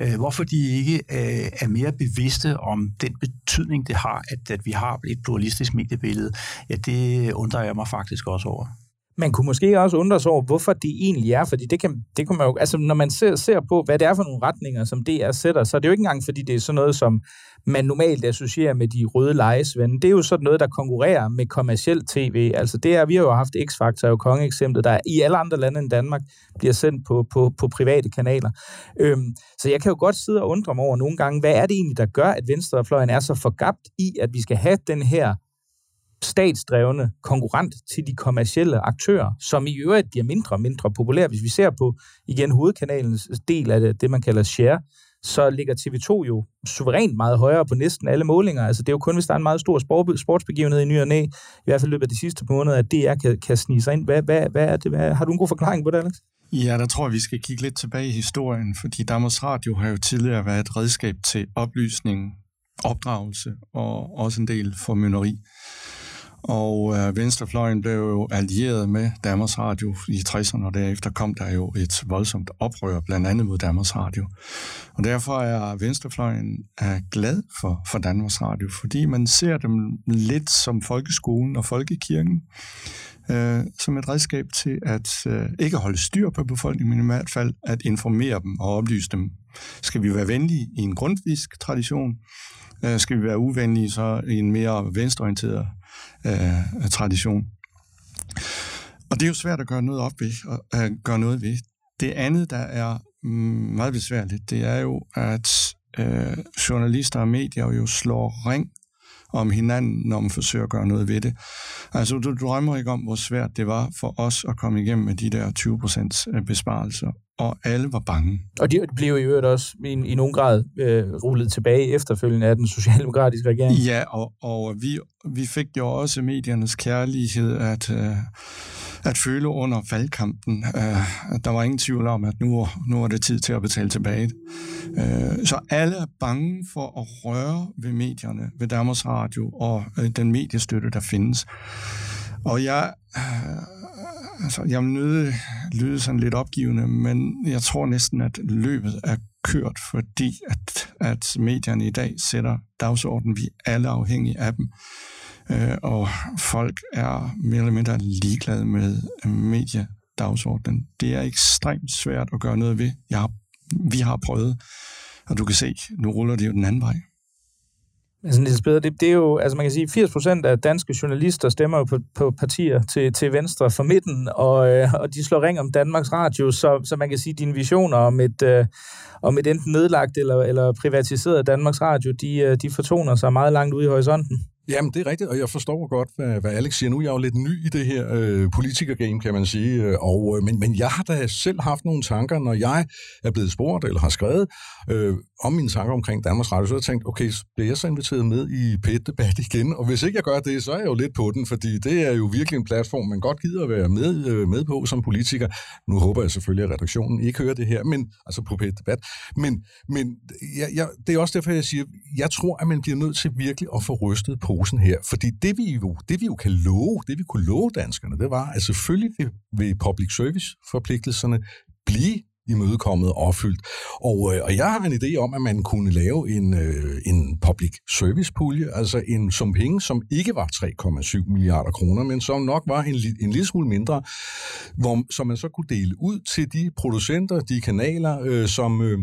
Øh, hvorfor de ikke øh, er mere bevidste om den betydning, det har, at, at vi har et pluralistisk mediebillede, ja, det undrer jeg mig faktisk også over. Man kunne måske også undre sig over, hvorfor det egentlig er, fordi det kan, det kan man jo, altså når man ser, ser på, hvad det er for nogle retninger, som DR sætter, så er det jo ikke engang, fordi det er sådan noget, som man normalt associerer med de røde lejesvende. Det er jo sådan noget, der konkurrerer med kommersiel tv. Altså det er, vi har jo haft X-Factor, jo kongeeksemplet, der i alle andre lande end Danmark bliver sendt på, på, på private kanaler. Øhm, så jeg kan jo godt sidde og undre mig over nogle gange, hvad er det egentlig, der gør, at venstrefløjen er så forgabt i, at vi skal have den her statsdrevne konkurrent til de kommercielle aktører, som i øvrigt bliver mindre og mindre populære. Hvis vi ser på igen hovedkanalens del af det, det man kalder share, så ligger TV2 jo suverænt meget højere på næsten alle målinger. Altså det er jo kun, hvis der er en meget stor sportsbegivenhed i ny og næ, i hvert fald løbet af de sidste måneder, at DR kan, kan snige sig ind. Hvad, hvad, hvad er det? Hvad, har du en god forklaring på det, Alex? Ja, der tror jeg, vi skal kigge lidt tilbage i historien, fordi Danmarks Radio har jo tidligere været et redskab til oplysning, opdragelse og også en del formynderi. Og øh, Venstrefløjen blev jo allieret med Danmarks Radio i 60'erne, og derefter kom der jo et voldsomt oprør, blandt andet mod Danmarks Radio. Og derfor er Venstrefløjen er glad for, for Danmarks Radio, fordi man ser dem lidt som folkeskolen og folkekirken, øh, som et redskab til at øh, ikke holde styr på befolkningen, men i hvert fald at informere dem og oplyse dem. Skal vi være venlige i en grundvisk tradition? Øh, skal vi være uvenlige så i en mere venstreorienteret øh, tradition. Og det er jo svært at gøre noget op ved, og at gøre noget ved. Det andet, der er mm, meget besværligt, det er jo, at øh, journalister og medier jo slår ring om hinanden, når man forsøger at gøre noget ved det. Altså, du drømmer ikke om, hvor svært det var for os at komme igennem med de der 20% besparelser og alle var bange. Og de blev i øvrigt også i, i nogen grad øh, rullet tilbage efterfølgende af den socialdemokratiske regering. Ja, og, og vi, vi fik jo også mediernes kærlighed at, øh, at føle under valgkampen. Øh, der var ingen tvivl om, at nu, nu er det tid til at betale tilbage. Øh, så alle er bange for at røre ved medierne, ved Danmarks Radio og øh, den mediestøtte, der findes. Og jeg... Øh, altså, jeg nød lyde sådan lidt opgivende, men jeg tror næsten, at løbet er kørt, fordi at, at medierne i dag sætter dagsordenen. Vi er alle afhængige af dem. Øh, og folk er mere eller mindre ligeglade med øh, mediedagsordenen. Det er ekstremt svært at gøre noget ved. Jeg har, vi har prøvet, og du kan se, nu ruller det jo den anden vej. Altså, Niels Beder, det, det er jo, altså man kan sige, 80 procent af danske journalister stemmer jo på, på partier til, til venstre for midten, og, øh, og de slår ring om Danmarks Radio, så, så man kan sige, dine visioner om et, øh, om et enten nedlagt eller, eller privatiseret Danmarks Radio, de, øh, de fortoner sig meget langt ude i horisonten. Jamen, det er rigtigt, og jeg forstår godt, hvad, hvad Alex siger. Nu er jeg jo lidt ny i det her øh, politikergame, kan man sige, øh, og, øh, men, men jeg har da selv haft nogle tanker, når jeg er blevet spurgt eller har skrevet øh, om mine tanker omkring Danmarks Radio, så har jeg tænkt, okay, bliver jeg så inviteret med i PET-debat igen? Og hvis ikke jeg gør det, så er jeg jo lidt på den, fordi det er jo virkelig en platform, man godt gider at være med, øh, med på som politiker. Nu håber jeg selvfølgelig, at redaktionen ikke hører det her, men altså på PET-debat. Men, men jeg, jeg, det er også derfor, jeg siger, jeg tror, at man bliver nødt til virkelig at få rystet på posen her. Fordi det vi, jo, det vi jo kan love, det vi kunne love danskerne, det var, at selvfølgelig vil, vil public service forpligtelserne blive imødekommet og opfyldt. Og, øh, og jeg har en idé om, at man kunne lave en, øh, en public service pulje, altså en sum penge, som ikke var 3,7 milliarder kroner, men som nok var en, en lille smule mindre, hvor, som man så kunne dele ud til de producenter, de kanaler, øh, som... Øh,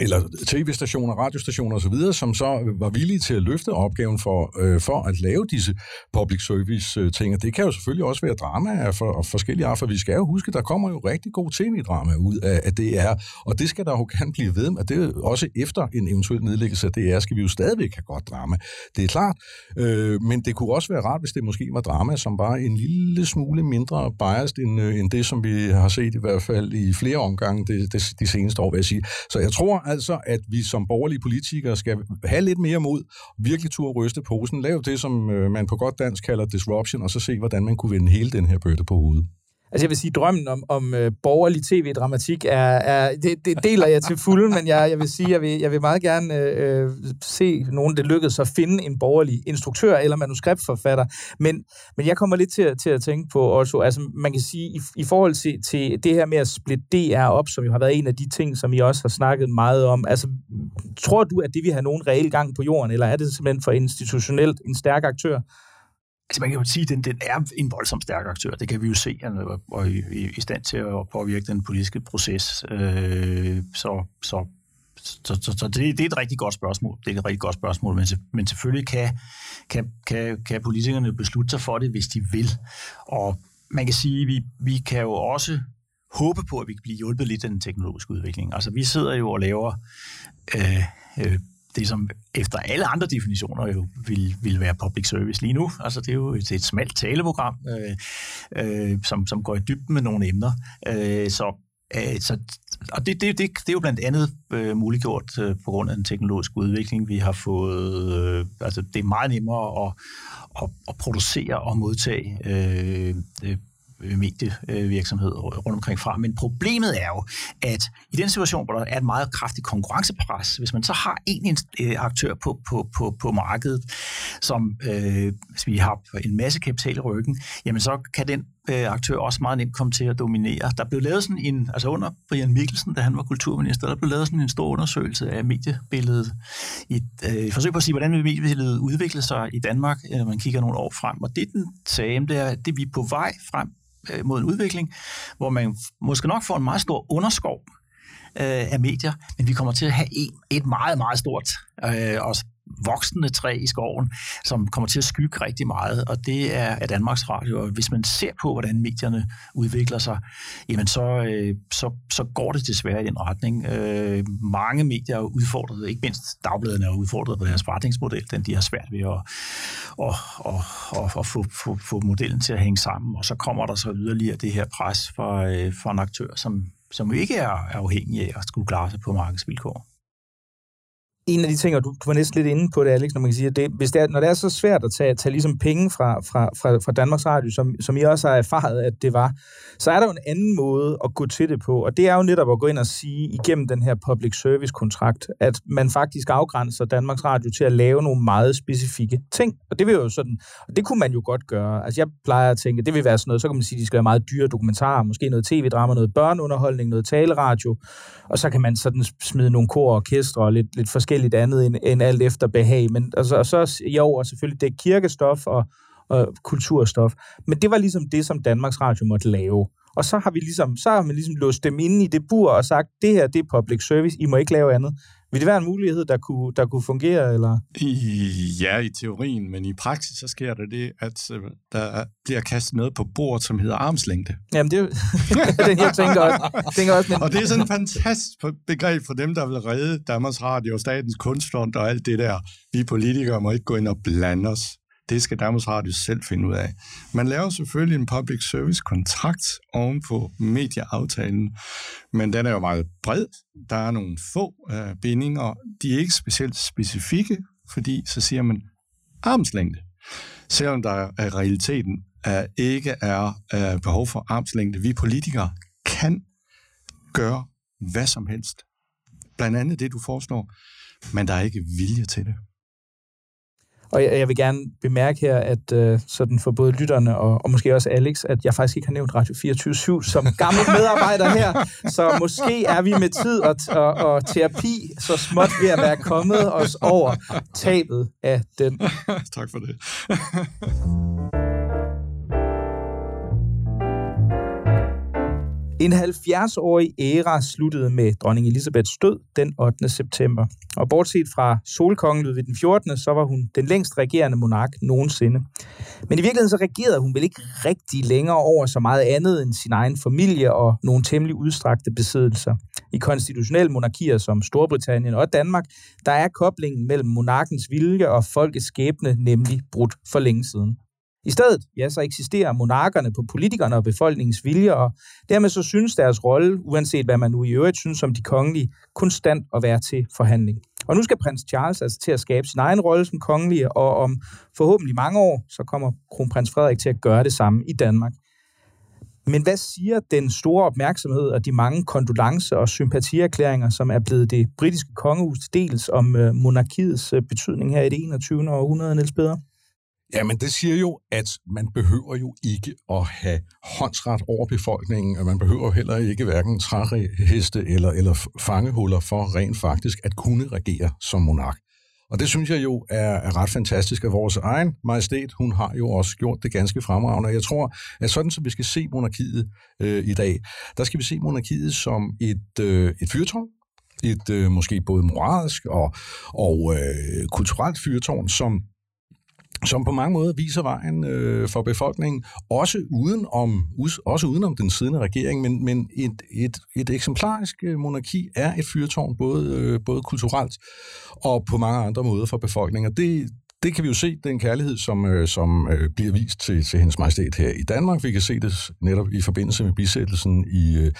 eller tv-stationer, radiostationer osv., som så var villige til at løfte opgaven for, øh, for at lave disse public service-ting. Øh, og det kan jo selvfølgelig også være drama af for, og forskellige arter, for vi skal jo huske, der kommer jo rigtig god tv-drama ud af, af DR, og det skal der jo gerne blive ved med. Det er også efter en eventuel nedlæggelse af DR, skal vi jo stadigvæk have godt drama. Det er klart, øh, men det kunne også være rart, hvis det måske var drama, som var en lille smule mindre biased end, øh, end det, som vi har set i hvert fald i flere omgange de, de, de seneste år, vil jeg sige. Så jeg tror, altså, at vi som borgerlige politikere skal have lidt mere mod, virkelig tur ryste posen, lave det, som øh, man på godt dansk kalder disruption, og så se, hvordan man kunne vende hele den her bøtte på hovedet. Altså jeg vil sige, drømmen om, om øh, borgerlig tv-dramatik er, er det, det deler jeg til fulde, men jeg, jeg vil sige, jeg vil, jeg vil meget gerne øh, øh, se nogen, det lykkedes at finde en borgerlig instruktør eller manuskriptforfatter. Men, men jeg kommer lidt til, til at tænke på også, altså man kan sige, i, i forhold til, til det her med at splitte DR op, som jo har været en af de ting, som I også har snakket meget om, altså tror du, at det vil have nogen reel gang på jorden, eller er det simpelthen for institutionelt en stærk aktør? Altså man kan jo sige, at den, den er en voldsomt stærk aktør. Det kan vi jo se, at han er i, i stand til at påvirke den politiske proces. Øh, så så, så, så, så det, det er et rigtig godt spørgsmål. Det er et rigtig godt spørgsmål, men, men selvfølgelig kan, kan, kan, kan politikerne beslutte sig for det, hvis de vil. Og man kan sige, at vi, vi kan jo også håbe på, at vi kan blive hjulpet lidt af den teknologiske udvikling. Altså vi sidder jo og laver øh, øh, det, som efter alle andre definitioner jo vil, vil være public service lige nu. Altså det er jo et, et smalt taleprogram, øh, øh, som, som går i dybden med nogle emner. Øh, så øh, så, og det, det, det, det er jo blandt andet øh, muliggjort øh, på grund af den teknologiske udvikling, vi har fået. Øh, altså det er meget nemmere at, at, at producere og modtage øh, øh Øh, medievirksomhed rundt omkring fra. Men problemet er jo, at i den situation, hvor der er et meget kraftigt konkurrencepres, hvis man så har en øh, aktør på, på, på, på markedet, som øh, hvis vi har en masse kapital i ryggen, jamen så kan den øh, aktør også meget nemt komme til at dominere. Der blev lavet sådan en, altså under Brian Mikkelsen, da han var kulturminister, der blev lavet sådan en stor undersøgelse af mediebilledet. I øh, forsøg på at sige, hvordan vil mediebilledet udvikle sig i Danmark, når man kigger nogle år frem. Og det den sagde, det er, at det vi er på vej frem øh, mod en udvikling, hvor man måske nok får en meget stor underskov øh, af medier, men vi kommer til at have et, et meget, meget stort øh, og voksende træ i skoven, som kommer til at skygge rigtig meget, og det er, er Danmarks Radio. Og hvis man ser på, hvordan medierne udvikler sig, jamen så, øh, så, så går det desværre i den retning. Øh, mange medier er udfordret, ikke mindst dagbladene er udfordret på deres forretningsmodel, den de har svært ved at, at, at, at, at få, få, få modellen til at hænge sammen, og så kommer der så yderligere det her pres for, øh, for en aktør, som, som ikke er, er afhængig af at skulle klare sig på markedsvilkår en af de ting, og du, du var næsten lidt inde på det, Alex, når man kan sige, at det, hvis det er, når det er så svært at tage, tage ligesom penge fra, fra, fra, fra Danmarks Radio, som, som I også har erfaret, at det var, så er der jo en anden måde at gå til det på, og det er jo netop at gå ind og sige igennem den her public service kontrakt, at man faktisk afgrænser Danmarks Radio til at lave nogle meget specifikke ting. Og det vil jo sådan, og det kunne man jo godt gøre. Altså jeg plejer at tænke, det vil være sådan noget, så kan man sige, at de skal være meget dyre dokumentarer, måske noget tv-drama, noget børneunderholdning, noget taleradio, og så kan man sådan smide nogle kor og orkestre og lidt, lidt forskelligt andet end, end alt efter behag. Men altså, og så jo, og selvfølgelig det er kirkestof og, og kulturstof. Men det var ligesom det, som Danmarks Radio måtte lave. Og så har vi ligesom, så har man ligesom låst dem inde i det bur og sagt, det her, det er public service, I må ikke lave andet. Vil det være en mulighed, der kunne, der kunne fungere? Eller? I, ja, i teorien, men i praksis så sker der det, at øh, der bliver kastet noget på bordet, som hedder armslængde. Jamen, det er det, jeg tænker også. Tænker også men... Og det er sådan et fantastisk begreb for dem, der vil redde Danmarks Radio Statens Kunstfond og alt det der. Vi politikere må ikke gå ind og blande os. Det skal Danmarks Radio selv finde ud af. Man laver selvfølgelig en public service kontrakt oven på medieaftalen, men den er jo meget bred. Der er nogle få øh, bindinger. De er ikke specielt specifikke, fordi så siger man armslængde. Selvom der er realiteten uh, ikke er øh, behov for armslængde. Vi politikere kan gøre hvad som helst. Blandt andet det, du foreslår, men der er ikke vilje til det. Og jeg, jeg vil gerne bemærke her, at uh, sådan for både lytterne og, og måske også Alex, at jeg faktisk ikke har nævnt Radio 24 som gammel medarbejder her. Så måske er vi med tid og, og, og terapi så småt ved at være kommet os over tabet af den. tak for det. En 70-årig æra sluttede med dronning Elisabeths død den 8. september. Og bortset fra solkongen Ludvig den 14., så var hun den længst regerende monark nogensinde. Men i virkeligheden så regerede hun vel ikke rigtig længere over så meget andet end sin egen familie og nogle temmelig udstrakte besiddelser. I konstitutionelle monarkier som Storbritannien og Danmark, der er koblingen mellem monarkens vilje og folkets skæbne nemlig brudt for længe siden. I stedet, ja, så eksisterer monarkerne på politikerne og befolkningens vilje, og dermed så synes deres rolle, uanset hvad man nu i øvrigt synes om de kongelige, konstant at være til forhandling. Og nu skal prins Charles altså til at skabe sin egen rolle som kongelige, og om forhåbentlig mange år, så kommer kronprins Frederik til at gøre det samme i Danmark. Men hvad siger den store opmærksomhed og de mange kondolence- og sympatierklæringer, som er blevet det britiske kongehus dels om øh, monarkiets øh, betydning her i det 21. århundrede, Niels Peder? Jamen, det siger jo, at man behøver jo ikke at have håndsret over befolkningen, og man behøver heller ikke hverken træheste eller, eller fangehuller for rent faktisk at kunne regere som monark. Og det synes jeg jo er, er ret fantastisk, at vores egen majestæt, hun har jo også gjort det ganske fremragende. Jeg tror, at sådan som vi skal se monarkiet øh, i dag, der skal vi se monarkiet som et, øh, et fyrtårn, et øh, måske både moralsk og, og øh, kulturelt fyrtårn, som som på mange måder viser vejen øh, for befolkningen, også uden om, også uden om den siddende regering, men, men et, et, et eksemplarisk øh, monarki er et fyrtårn, både, øh, både kulturelt og på mange andre måder for befolkningen. Og det, det kan vi jo se, den kærlighed, som, øh, som øh, bliver vist til, til hendes majestæt her i Danmark. Vi kan se det netop i forbindelse med bisættelsen i, øh,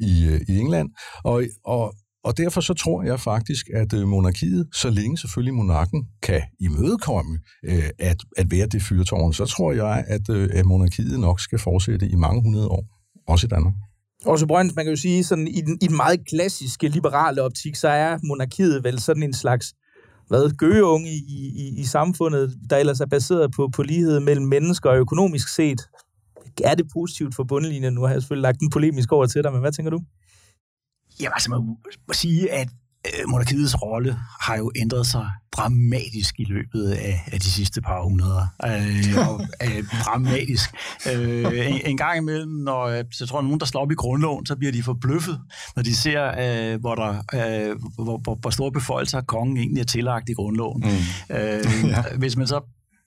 i, øh, i England. Og, og og derfor så tror jeg faktisk, at øh, monarkiet, så længe selvfølgelig monarken kan imødekomme øh, at, at være det fyrtårn, så tror jeg, at, øh, at monarkiet nok skal fortsætte i mange hundrede år, også i Danmark. Også Brøns, man kan jo sige, sådan i den, i den meget klassiske liberale optik, så er monarkiet vel sådan en slags hvad, gøgeunge i, i, i samfundet, der ellers er baseret på, på lighed mellem mennesker og økonomisk set. Er det positivt for bundlinjen? Nu har jeg selvfølgelig lagt en polemisk over til dig, men hvad tænker du? Jamen altså, man må sige, at øh, monarkiets rolle har jo ændret sig dramatisk i løbet af, af de sidste par hundreder. Øh, og, øh, dramatisk. Øh, en, en gang imellem, når øh, jeg tror, nogen, der slår op i grundloven, så bliver de forbløffet, når de ser, øh, hvor, der, øh, hvor, hvor, hvor store befolkninger kongen egentlig er tillagt i grundloven. Mm. Øh, ja. Hvis man så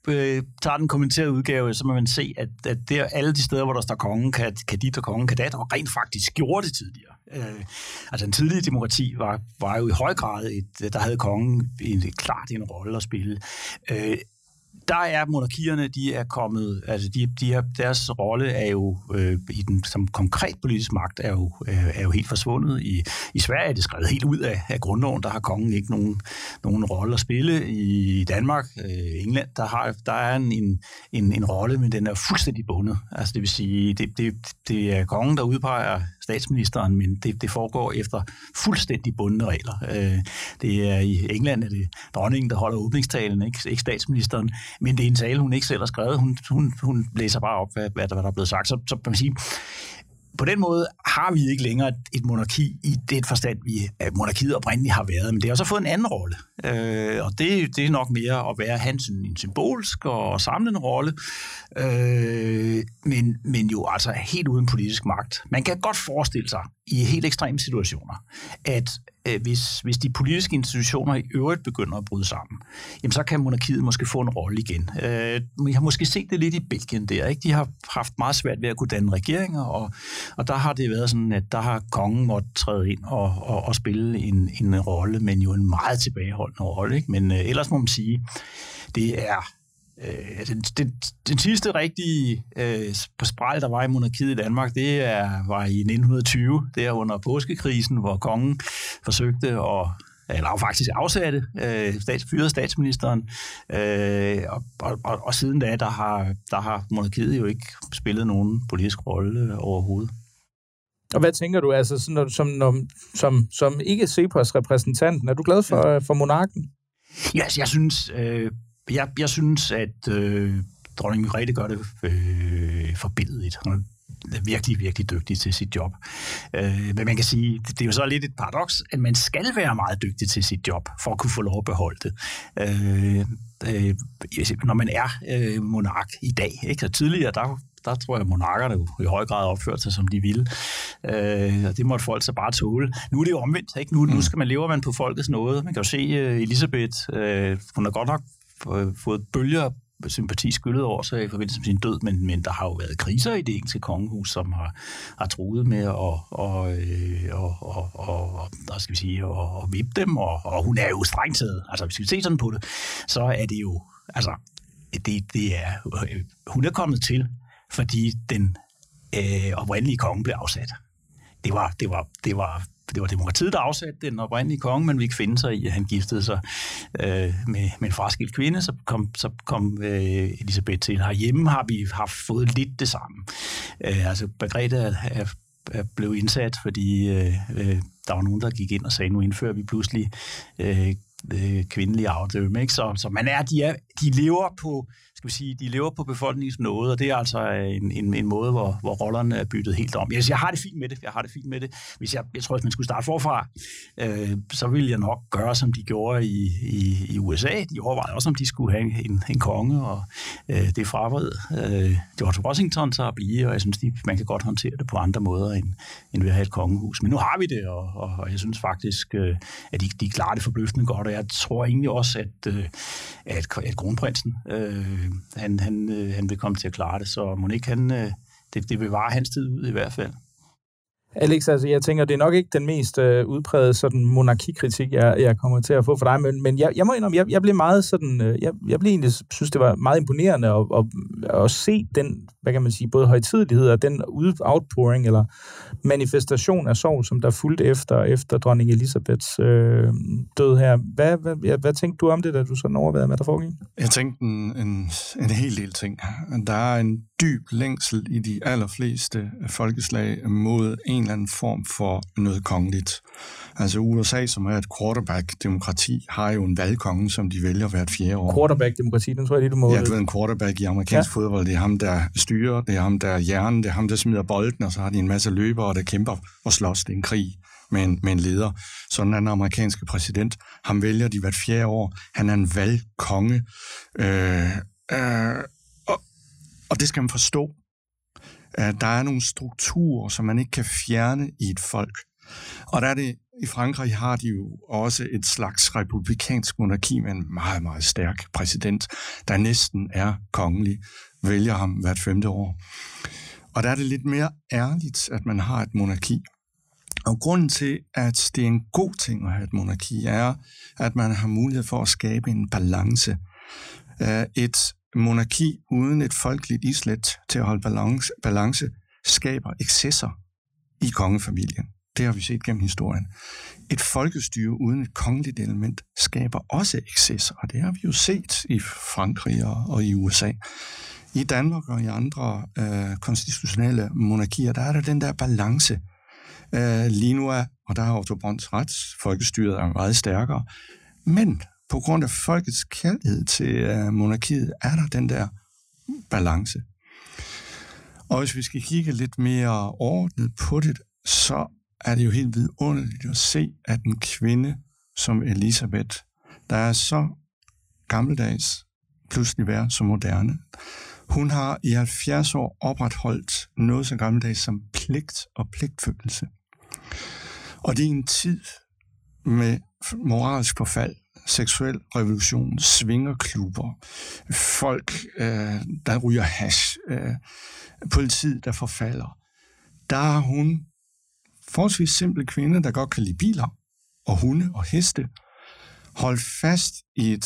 øh, tager den kommenterede udgave, så må man se, at, at der, alle de steder, hvor der står kongen, kan, kan dit og kongen kan dat, og rent faktisk gjorde det tidligere. Øh, altså en tidlige demokrati var, var jo i høj grad, et, der havde kongen en, klart en rolle at spille. Øh, der er monarkierne, de er kommet, altså de, de er, deres rolle er jo øh, i den som konkret politisk magt er jo, øh, er jo helt forsvundet. I, I Sverige er det skrevet helt ud af, af grundloven, der har kongen ikke nogen, nogen rolle at spille. I Danmark, øh, England, der, har, der er en, en, en, en rolle, men den er fuldstændig bundet. Altså det vil sige, det, det, det er kongen, der udpeger statsministeren, men det, det foregår efter fuldstændig bundne regler. Øh, det er i England er det dronningen, der holder åbningstalen, ikke, ikke statsministeren, men det er en tale, hun ikke selv har skrevet. Hun, hun, hun læser bare op, hvad, hvad, der, hvad der er blevet sagt. Så, så man sige, på den måde har vi ikke længere et monarki i det forstand, vi at monarkiet oprindeligt har været, men det har så fået en anden rolle. Øh, og det, det er nok mere at være hans en symbolsk og samlende rolle, øh, men, men jo altså helt uden politisk magt. Man kan godt forestille sig i helt ekstreme situationer, at Øh, hvis, hvis de politiske institutioner i øvrigt begynder at bryde sammen, jamen så kan monarkiet måske få en rolle igen. Øh, vi har måske set det lidt i Belgien der. Ikke? De har haft meget svært ved at kunne danne regeringer, og, og der har det været sådan, at der har kongen måtte træde ind og, og, og spille en, en rolle, men jo en meget tilbageholdende rolle. Ikke? Men øh, ellers må man sige, det er Øh, den, den, den sidste rigtige øh, spræl, der var i monarkiet i Danmark, det er, var i 1920, der under påskekrisen, hvor kongen forsøgte at eller faktisk afsatte, øh, stats, fyrede statsministeren, øh, og, og, og, og siden da, der har, der har monarkiet jo ikke spillet nogen politisk rolle overhovedet. Og hvad tænker du, altså, sådan, når, som, når, som, som ikke Cepos repræsentanten, er du glad for, ja. for monarken? Ja, altså, jeg synes, øh, jeg, jeg synes, at øh, dronning Margrethe gør det øh, forbilledigt. Hun er virkelig, virkelig dygtig til sit job. Øh, men man kan sige, det er jo så lidt et paradoks, at man skal være meget dygtig til sit job, for at kunne få lov at beholde det. Øh, øh, når man er øh, monark i dag. Ikke? Så tidligere, der der tror jeg, at monarkerne jo i høj grad opførte sig, som de ville. Øh, og det måtte folk så bare tåle. Nu er det jo omvendt. Ikke? Nu, nu mm. skal man leve man på folkets nåde. Man kan jo se uh, Elisabeth, uh, hun har godt nok fået bølger sympati skyllet over sig i forbindelse med sin død, men, men der har jo været kriser i det engelske kongehus, som har, har truet med at og, og, øh, og, og, og, og, skal vi sige, og, og vippe dem, og, og hun er jo strengt taget, altså hvis vi ser sådan på det, så er det jo, altså, det, det er, hun er kommet til, fordi den øh, oprindelige konge blev afsat. Det var, det var, det var det var demokratiet, der afsatte den oprindelige konge, men vi ikke finde sig i, at han giftede sig øh, med, med en fraskilt kvinde, så kom, så kom øh, Elisabeth til. Herhjemme har vi haft fået lidt det samme. Øh, altså, Margrethe er, er, er blevet indsat, fordi øh, øh, der var nogen, der gik ind og sagde, nu indfører vi pludselig øh, øh, kvindelige afdømme. Ikke? Så, så man er, de, er, de lever på skal vi sige, de lever på befolkningens nåde, og det er altså en, en, en måde, hvor, hvor rollerne er byttet helt om. Jeg, jeg har det fint med det, jeg har det fint med det. Hvis jeg, jeg tror, hvis man skulle starte forfra, øh, så ville jeg nok gøre, som de gjorde i, i, i USA. De overvejede også, om de skulle have en, en konge, og øh, det fravred øh, George Washington så at blive, og jeg synes, de, man kan godt håndtere det på andre måder, end, end ved at have et kongehus. Men nu har vi det, og, og, og jeg synes faktisk, øh, at de, de klarer det forbløffende godt, og jeg tror egentlig også, at, øh, at, at kronprinsen øh, han, han, øh, han vil komme til at klare det. Så må ikke han, øh, det, det vil vare hans tid ud i hvert fald. Alex, altså jeg tænker, det er nok ikke den mest øh, udprægede sådan monarkikritik, jeg, jeg kommer til at få for dig, men, men jeg, jeg må indrømme, jeg, jeg blev meget sådan, øh, jeg, jeg blev egentlig, synes det var meget imponerende at, at, at se den, hvad kan man sige, både højtidelighed og den outpouring eller manifestation af sorg, som der fulgte efter, efter dronning Elisabeths øh, død her. Hvad, hvad, hvad, hvad tænkte du om det, da du sådan overvejede, hvad der foregik? Jeg tænkte en, en, en hel del ting. Der er en dyb længsel i de allerfleste folkeslag mod en eller anden form for noget kongeligt. Altså USA, som er et quarterback-demokrati, har jo en valgkonge, som de vælger hvert fjerde år. Quarterback-demokrati, den tror jeg lige, du må... Ja, du ved, en quarterback i amerikansk ja. fodbold, det er ham, der styrer, det er ham, der er hjernen, det er ham, der smider bolden, og så har de en masse løbere, der kæmper og slås. Det er en krig med en, med en leder. Sådan er den amerikanske præsident. Ham vælger de hvert fjerde år. Han er en valgkonge. Øh, øh, og, og det skal man forstå. Uh, der er nogle strukturer, som man ikke kan fjerne i et folk. Og der er det, i Frankrig har de jo også et slags republikansk monarki med en meget, meget stærk præsident, der næsten er kongelig, vælger ham hvert femte år. Og der er det lidt mere ærligt, at man har et monarki. Og grunden til, at det er en god ting at have et monarki, er, at man har mulighed for at skabe en balance. Et monarki uden et folkeligt islet til at holde balance, balance skaber excesser i kongefamilien. Det har vi set gennem historien. Et folkestyre uden et kongeligt element skaber også excesser, og det har vi jo set i Frankrig og, og i USA. I Danmark og i andre øh, konstitutionelle monarkier, der er der den der balance. Øh, lige nu er, og der har Otto Brons ret, folkestyret er meget stærkere, men på grund af folkets kærlighed til øh, monarkiet, er der den der balance. Og hvis vi skal kigge lidt mere ordnet på det, så er det jo helt vidunderligt at se, at en kvinde som Elisabeth, der er så gammeldags, pludselig være så moderne. Hun har i 70 år opretholdt noget så gammeldags som pligt og pligtfølelse. Og det er en tid med moralsk forfald, seksuel revolution, svingerklubber, folk, øh, der ryger hash, øh, politiet, der forfalder. Der er hun forholdsvis simple kvinde, der godt kan lide biler og hunde og heste, holdt fast i et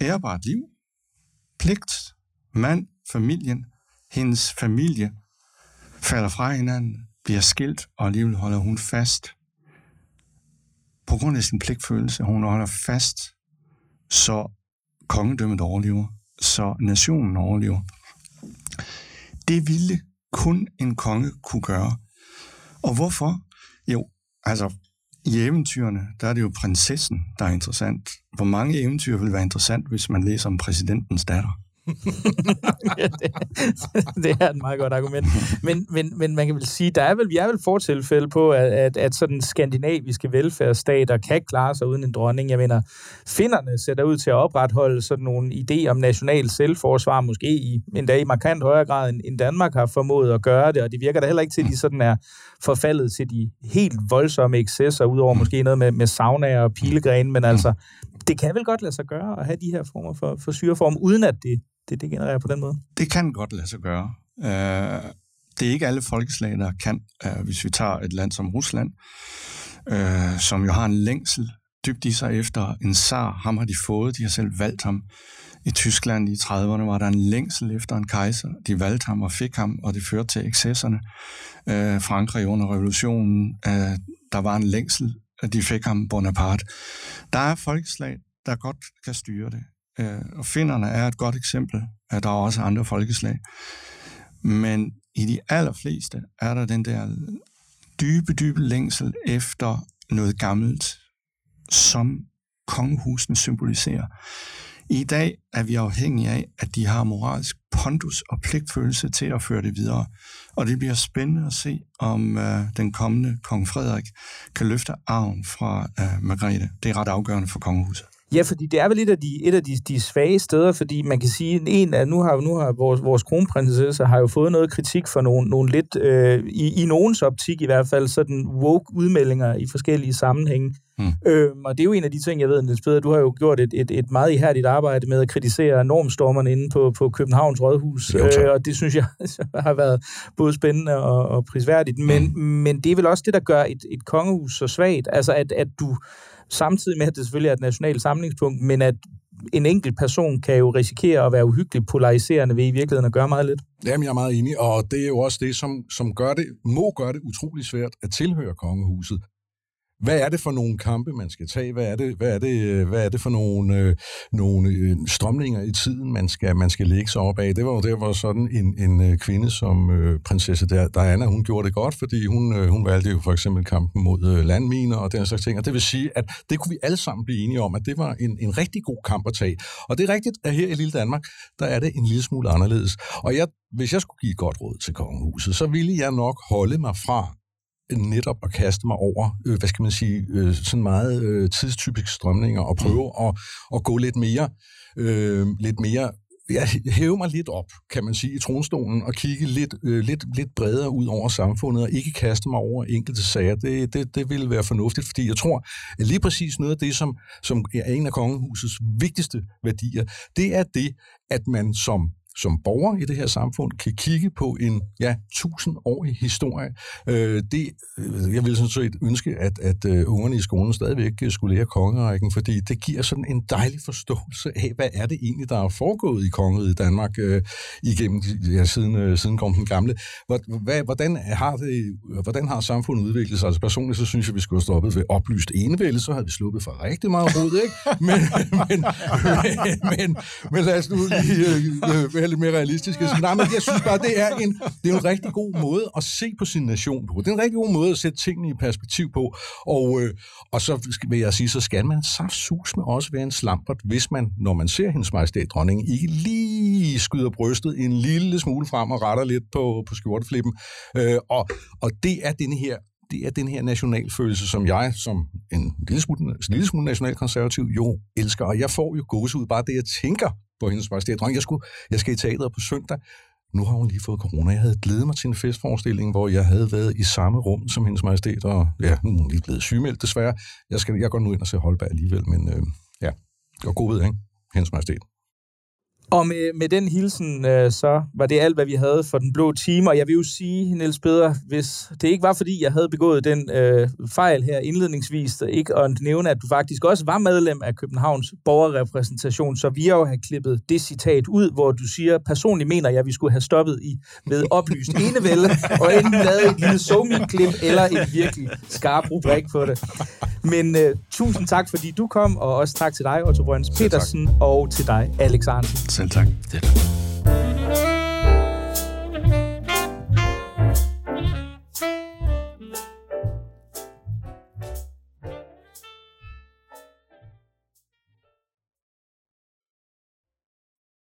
ærbart liv, pligt, mand, familien, hendes familie falder fra hinanden, bliver skilt, og alligevel holder hun fast på grund af sin pligtfølelse. Hun holder fast, så kongedømmet overlever, så nationen overlever. Det ville kun en konge kunne gøre. Og hvorfor? Jo, altså, i eventyrene, der er det jo prinsessen, der er interessant. Hvor mange eventyr vil være interessant, hvis man læser om præsidentens datter? Det, det er et meget godt argument. Men, men, men man kan vel sige, der er vel, vi er vel fortilfælde på, at, at, at sådan skandinaviske velfærdsstater kan klare sig uden en dronning. Jeg mener, finnerne sætter ud til at opretholde sådan nogle idéer om national selvforsvar, måske i, endda i markant højere grad, end Danmark har formået at gøre det, og det virker da heller ikke til, at de sådan er forfaldet til de helt voldsomme excesser, udover måske noget med, med sauna og pilegren, men altså, det kan vel godt lade sig gøre at have de her former for, for syreform, uden at det det degenererer på den måde? Det kan godt lade sig gøre. Øh, det er ikke alle folkeslag, der kan, øh, hvis vi tager et land som Rusland, øh, som jo har en længsel dybt i sig efter en zar. Ham har de fået, de har selv valgt ham. I Tyskland i 30'erne var der en længsel efter en kejser. De valgte ham og fik ham, og det førte til excesserne. Øh, Frankrig under revolutionen, øh, der var en længsel, de fik ham Bonaparte. Der er folkeslag, der godt kan styre det. Øh, og finderne er et godt eksempel. Der er også andre folkeslag. Men i de allerfleste er der den der dybe, dybe længsel efter noget gammelt, som kongehusene symboliserer. I dag er vi afhængige af, at de har moralsk pondus og pligtfølelse til at føre det videre. Og det bliver spændende at se, om øh, den kommende kong Frederik kan løfte arven fra øh, Margrethe. Det er ret afgørende for kongehuset. Ja, fordi det er vel et af de, et af de, de svage steder, fordi man kan sige, en af, nu har, nu har vores, vores kronprinsesse har jo fået noget kritik for nogle, nogle lidt, øh, i, i nogens optik i hvert fald, sådan woke udmeldinger i forskellige sammenhænge. Mm. Øhm, og det er jo en af de ting, jeg ved, Niels Peder, du har jo gjort et, et, et meget ihærdigt arbejde med at kritisere normstormerne inde på, på Københavns Rådhus, jo, øh, og det synes jeg har været både spændende og, og prisværdigt, men, mm. men det er vel også det, der gør et, et kongehus så svagt, altså at, at du samtidig med, at det selvfølgelig er et nationalt samlingspunkt, men at en enkelt person kan jo risikere at være uhyggeligt polariserende ved i virkeligheden at gøre meget lidt. Jamen, jeg er meget enig, og det er jo også det, som, som gør det, må gøre det utrolig svært at tilhøre kongehuset. Hvad er det for nogle kampe, man skal tage? Hvad er det, hvad er det, øh, hvad er det for nogle, øh, nogle øh, strømninger i tiden, man skal, man skal lægge sig op af? Det var jo der, hvor sådan en, en øh, kvinde som øh, prinsesse Diana, hun gjorde det godt, fordi hun, øh, hun valgte jo for eksempel kampen mod øh, landminer og den slags ting. Og det vil sige, at det kunne vi alle sammen blive enige om, at det var en, en rigtig god kamp at tage. Og det er rigtigt, at her i lille Danmark, der er det en lille smule anderledes. Og jeg, hvis jeg skulle give et godt råd til kongehuset, så ville jeg nok holde mig fra netop at kaste mig over, øh, hvad skal man sige, øh, sådan meget øh, tidstypiske strømninger og prøve mm. at, at gå lidt mere, øh, lidt mere jeg hæve mig lidt op, kan man sige, i tronstolen og kigge lidt, øh, lidt, lidt bredere ud over samfundet og ikke kaste mig over enkelte sager. Det, det, det ville være fornuftigt, fordi jeg tror, at lige præcis noget af det, som, som er en af kongehusets vigtigste værdier, det er det, at man som som borger i det her samfund kan kigge på en ja, tusindårig historie. Øh, det, øh, jeg vil sådan set ønske, at, at uh, ungerne i skolen stadigvæk øh, skulle lære kongerækken, fordi det giver sådan en dejlig forståelse af, hvad er det egentlig, der er foregået i kongeriget i Danmark øh, igennem ja, siden, øh, siden kom den gamle. Hvordan, har det, hvordan har samfundet udviklet sig? Altså personligt, så synes jeg, vi skulle have stoppet ved oplyst enevælde, så havde vi sluppet for rigtig meget rod, ikke? Men, men, men, men, men lad os nu lige uh, være lidt mere realistiske. Så, nej, men jeg synes bare, det er, en, det er en rigtig god måde at se på sin nation på. Det er en rigtig god måde at sætte tingene i perspektiv på. Og, øh, og så vil jeg sige, så skal man sus med også være en slampert, hvis man, når man ser hendes majestæt dronning, ikke lige skyder brystet en lille smule frem og retter lidt på, på skjorteflippen. Øh, og, og det er den her det er den her nationalfølelse, som jeg som en lille smule, lille smule nationalkonservativ jo elsker. Og jeg får jo gåsehud bare det, jeg tænker på hendes majestæt dronning. Jeg, skulle, jeg skal i teateret på søndag. Nu har hun lige fået corona. Jeg havde glædet mig til en festforestilling, hvor jeg havde været i samme rum som hendes majestæt, og ja, nu er hun lige blevet sygemeldt desværre. Jeg, skal, jeg går nu ind og ser Holberg alligevel, men øh, ja, og god ved, ikke? Hendes majestæt. Og med, med den hilsen, øh, så var det alt, hvad vi havde for den blå time. Og jeg vil jo sige, Niels Peder, hvis det ikke var, fordi jeg havde begået den øh, fejl her indledningsvis, ikke at nævne, at du faktisk også var medlem af Københavns borgerrepræsentation, så vi har jo have klippet det citat ud, hvor du siger, personligt mener jeg, at vi skulle have stoppet i ved oplyst enevælde, og enten lavet et lille somi-klip eller en virkelig skarp rubrik på det. Men øh, tusind tak, fordi du kom, og også tak til dig, Otto Brøns Petersen, og til dig, Alex Arnsen. Selv tak. Selv tak.